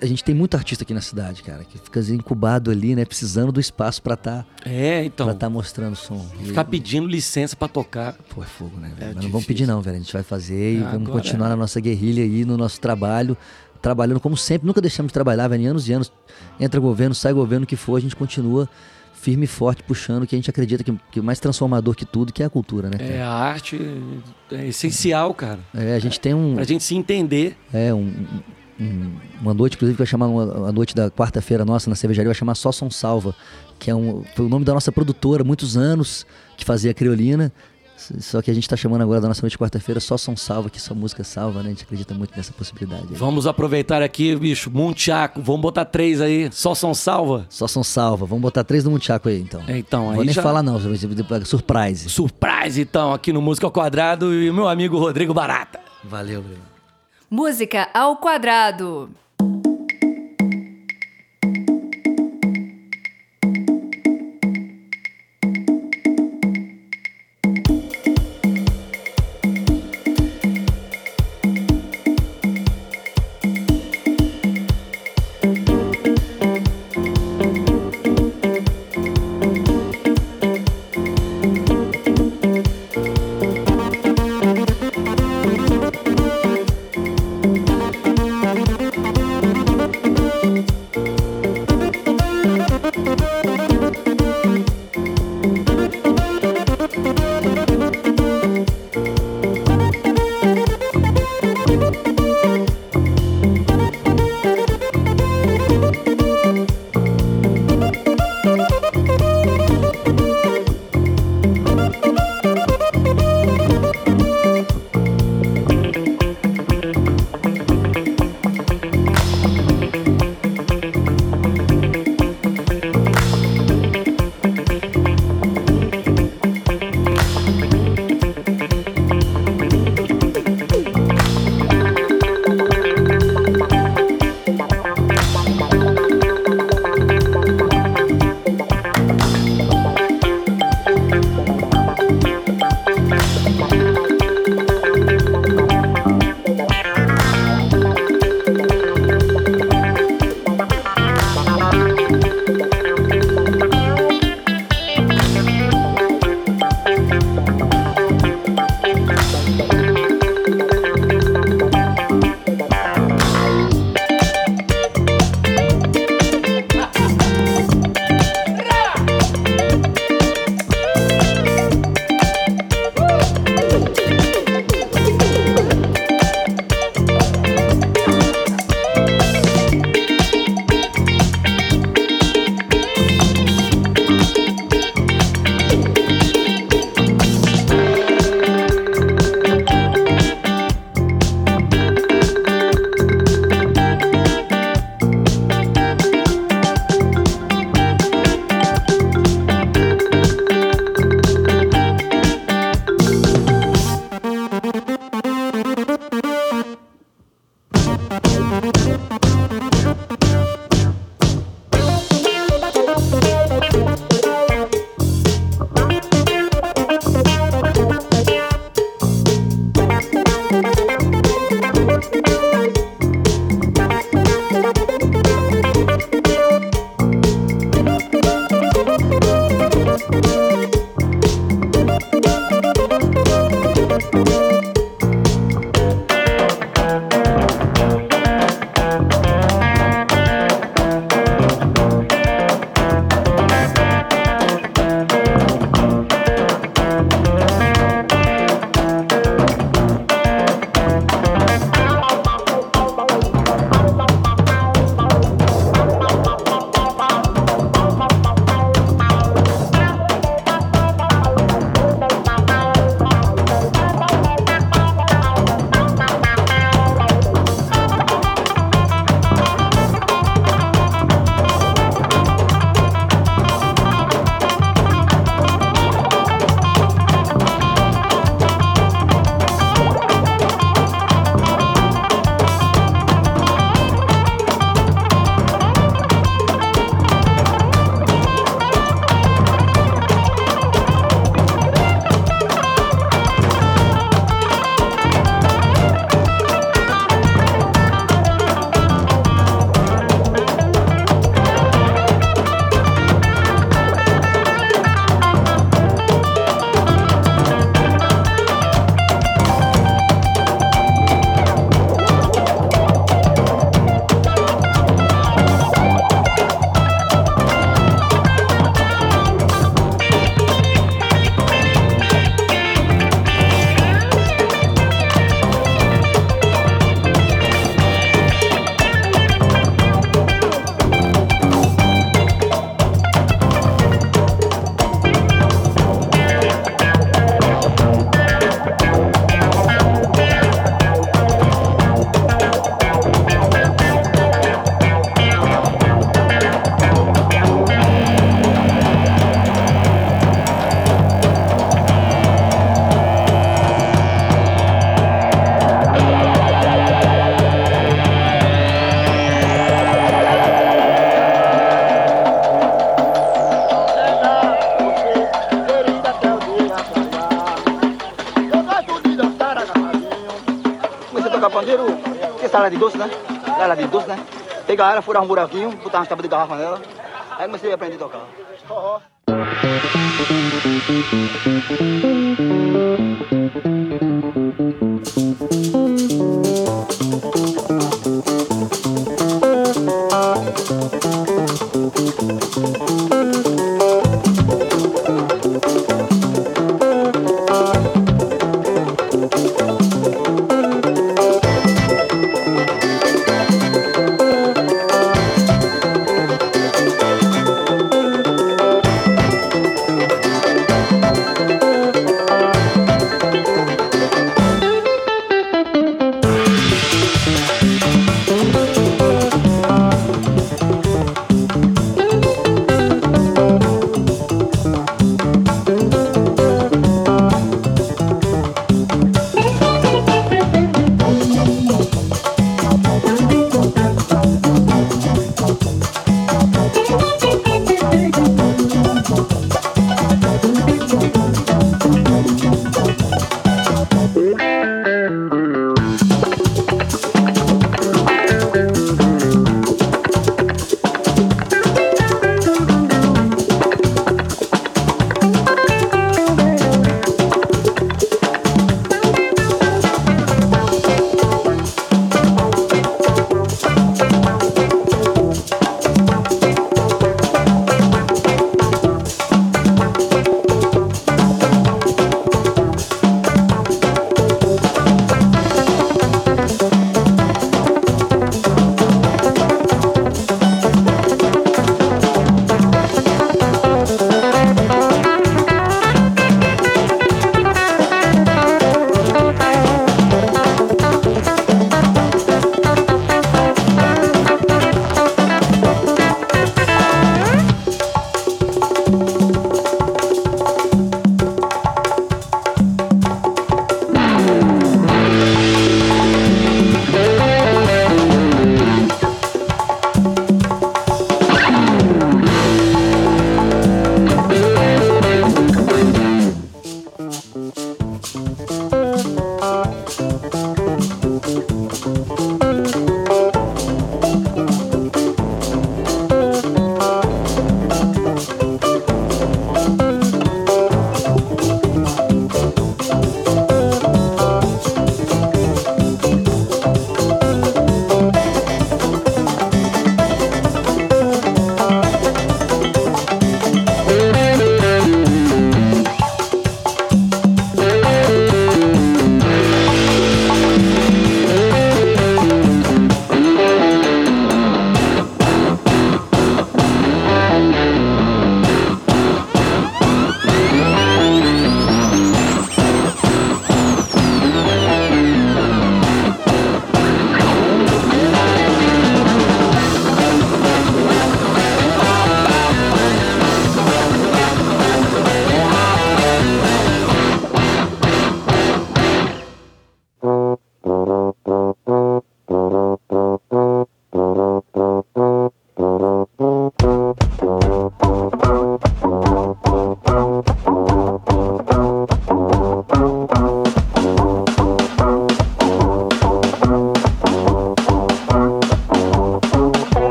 A gente tem muito artista aqui na cidade, cara, que fica incubado ali, né? Precisando do espaço pra estar É, então. pra tá mostrando som. E- Ficar pedindo licença pra tocar. Pô, é fogo, né, velho? É Mas não vamos pedir não, velho. A gente vai fazer e Ah, vamos continuar é. na nossa guerrilha aí, no nosso trabalho. Trabalhando como sempre. Nunca deixamos de trabalhar, velho. Em anos e anos. Entra governo, sai governo, o que for, a gente continua firme e forte, puxando, que a gente acredita que, que mais transformador que tudo, que é a cultura, né? cara? É, a arte é essencial, cara. É, a gente tem um. Pra gente se entender. É, um, um- uma noite, inclusive, que vai chamar uma, a noite da quarta-feira nossa na cervejaria, vai chamar Só Som Salva, que é um, foi o nome da nossa produtora, muitos anos, que fazia a criolina. S- Só que a gente tá chamando agora da nossa noite de quarta-feira Só Som Salva, que só música salva, né? A gente acredita muito nessa possibilidade. aí. Vamos aproveitar aqui, bicho. Munchaco. Vamos botar três aí. Só são salva. Só Som Salva. Vamos botar três no Munchaco aí, então. É, então, aí vou nem já- falar não, surprise. Surprise, então, aqui no Música ao Quadrado e o meu amigo Rodrigo Barata. Valeu, Bruno. Música ao quadrado. Sala de doce, né? Sala de doce, né? Pegar ela, furar um buraquinho, botar uma tábua de garrafa nela. Aí comecei a aprender a tocar. Forró.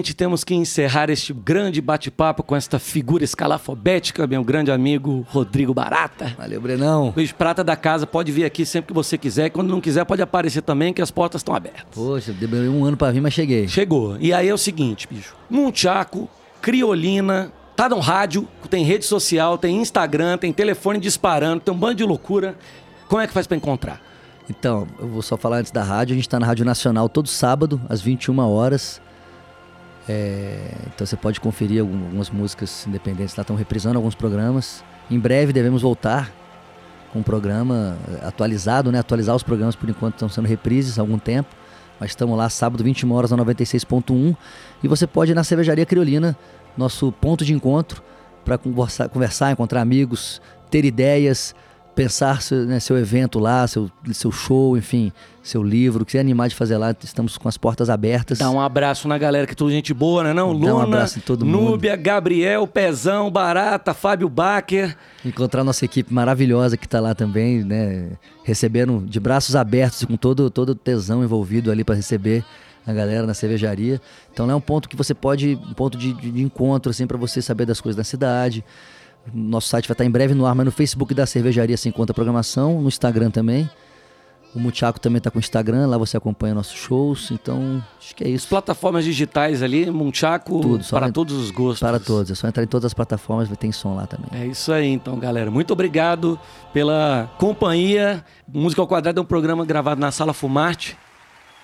Infelizmente, temos que encerrar este grande bate-papo com esta figura escalafobética, meu grande amigo Rodrigo Barata. Valeu, Brenão. Luiz Prata da casa, pode vir aqui sempre que você quiser. E quando não quiser, pode aparecer também, que as portas estão abertas. Poxa, demorei um ano pra vir, mas cheguei. Chegou. E aí é o seguinte, bicho. Munchaco, Criolina, tá no rádio, tem rede social, tem Instagram, tem telefone disparando, tem um bando de loucura. Como é que faz pra encontrar? Então, eu vou só falar antes da rádio. A gente tá na Rádio Nacional todo sábado, às 21 horas. É, então você pode conferir algum- algumas músicas independentes lá, estão reprisando alguns programas. Em breve devemos voltar com um programa eh, atualizado, né? Atualizar os programas por enquanto estão sendo reprises há algum tempo. Mas estamos lá sábado, 21 horas na 96.1. E você pode ir na Cervejaria Criolina, nosso ponto de encontro, para conversar, conversar, encontrar amigos, ter ideias, pensar seu, né, seu evento lá, seu, seu show, enfim, seu livro, o que você animar de fazer lá, estamos com as portas abertas. Dá um abraço na galera, que é tudo gente boa, né? Não? Dá um Luna, abraço em todo mundo. Núbia, Gabriel, Pezão, Barata, Fábio Baker. encontrar nossa equipe maravilhosa que está lá também, né? Recebendo de braços abertos e com todo todo o tesão envolvido ali para receber a galera na cervejaria. Então lá é um ponto que você pode, um ponto de, de- de encontro assim para você saber das coisas da cidade. Nosso site vai estar em breve no ar, mas no Facebook da cervejaria se encontra a programação, no Instagram também. O Muchaco também está com o Instagram, lá você acompanha nossos shows. Então, acho que é isso. Plataformas digitais ali, Munchaco, Tudo, para em- todos os gostos. Para todos, é só entrar em todas as plataformas, ter som lá também. É isso aí, então, galera. Muito obrigado pela companhia. Música ao Quadrado é um programa gravado na Sala Fumarte.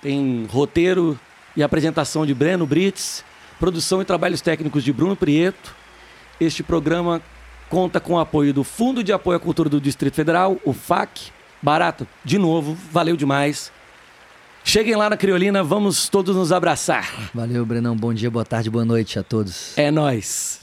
Tem roteiro e apresentação de Breno Brits, produção e trabalhos técnicos de Bruno Prieto. Este programa conta com o apoio do Fundo de Apoio à Cultura do Distrito Federal, o FAC. Barato, de novo, valeu demais. Cheguem lá na Criolina, vamos todos nos abraçar. Valeu, Brenão. Bom dia, boa tarde, boa noite a todos. É nóis.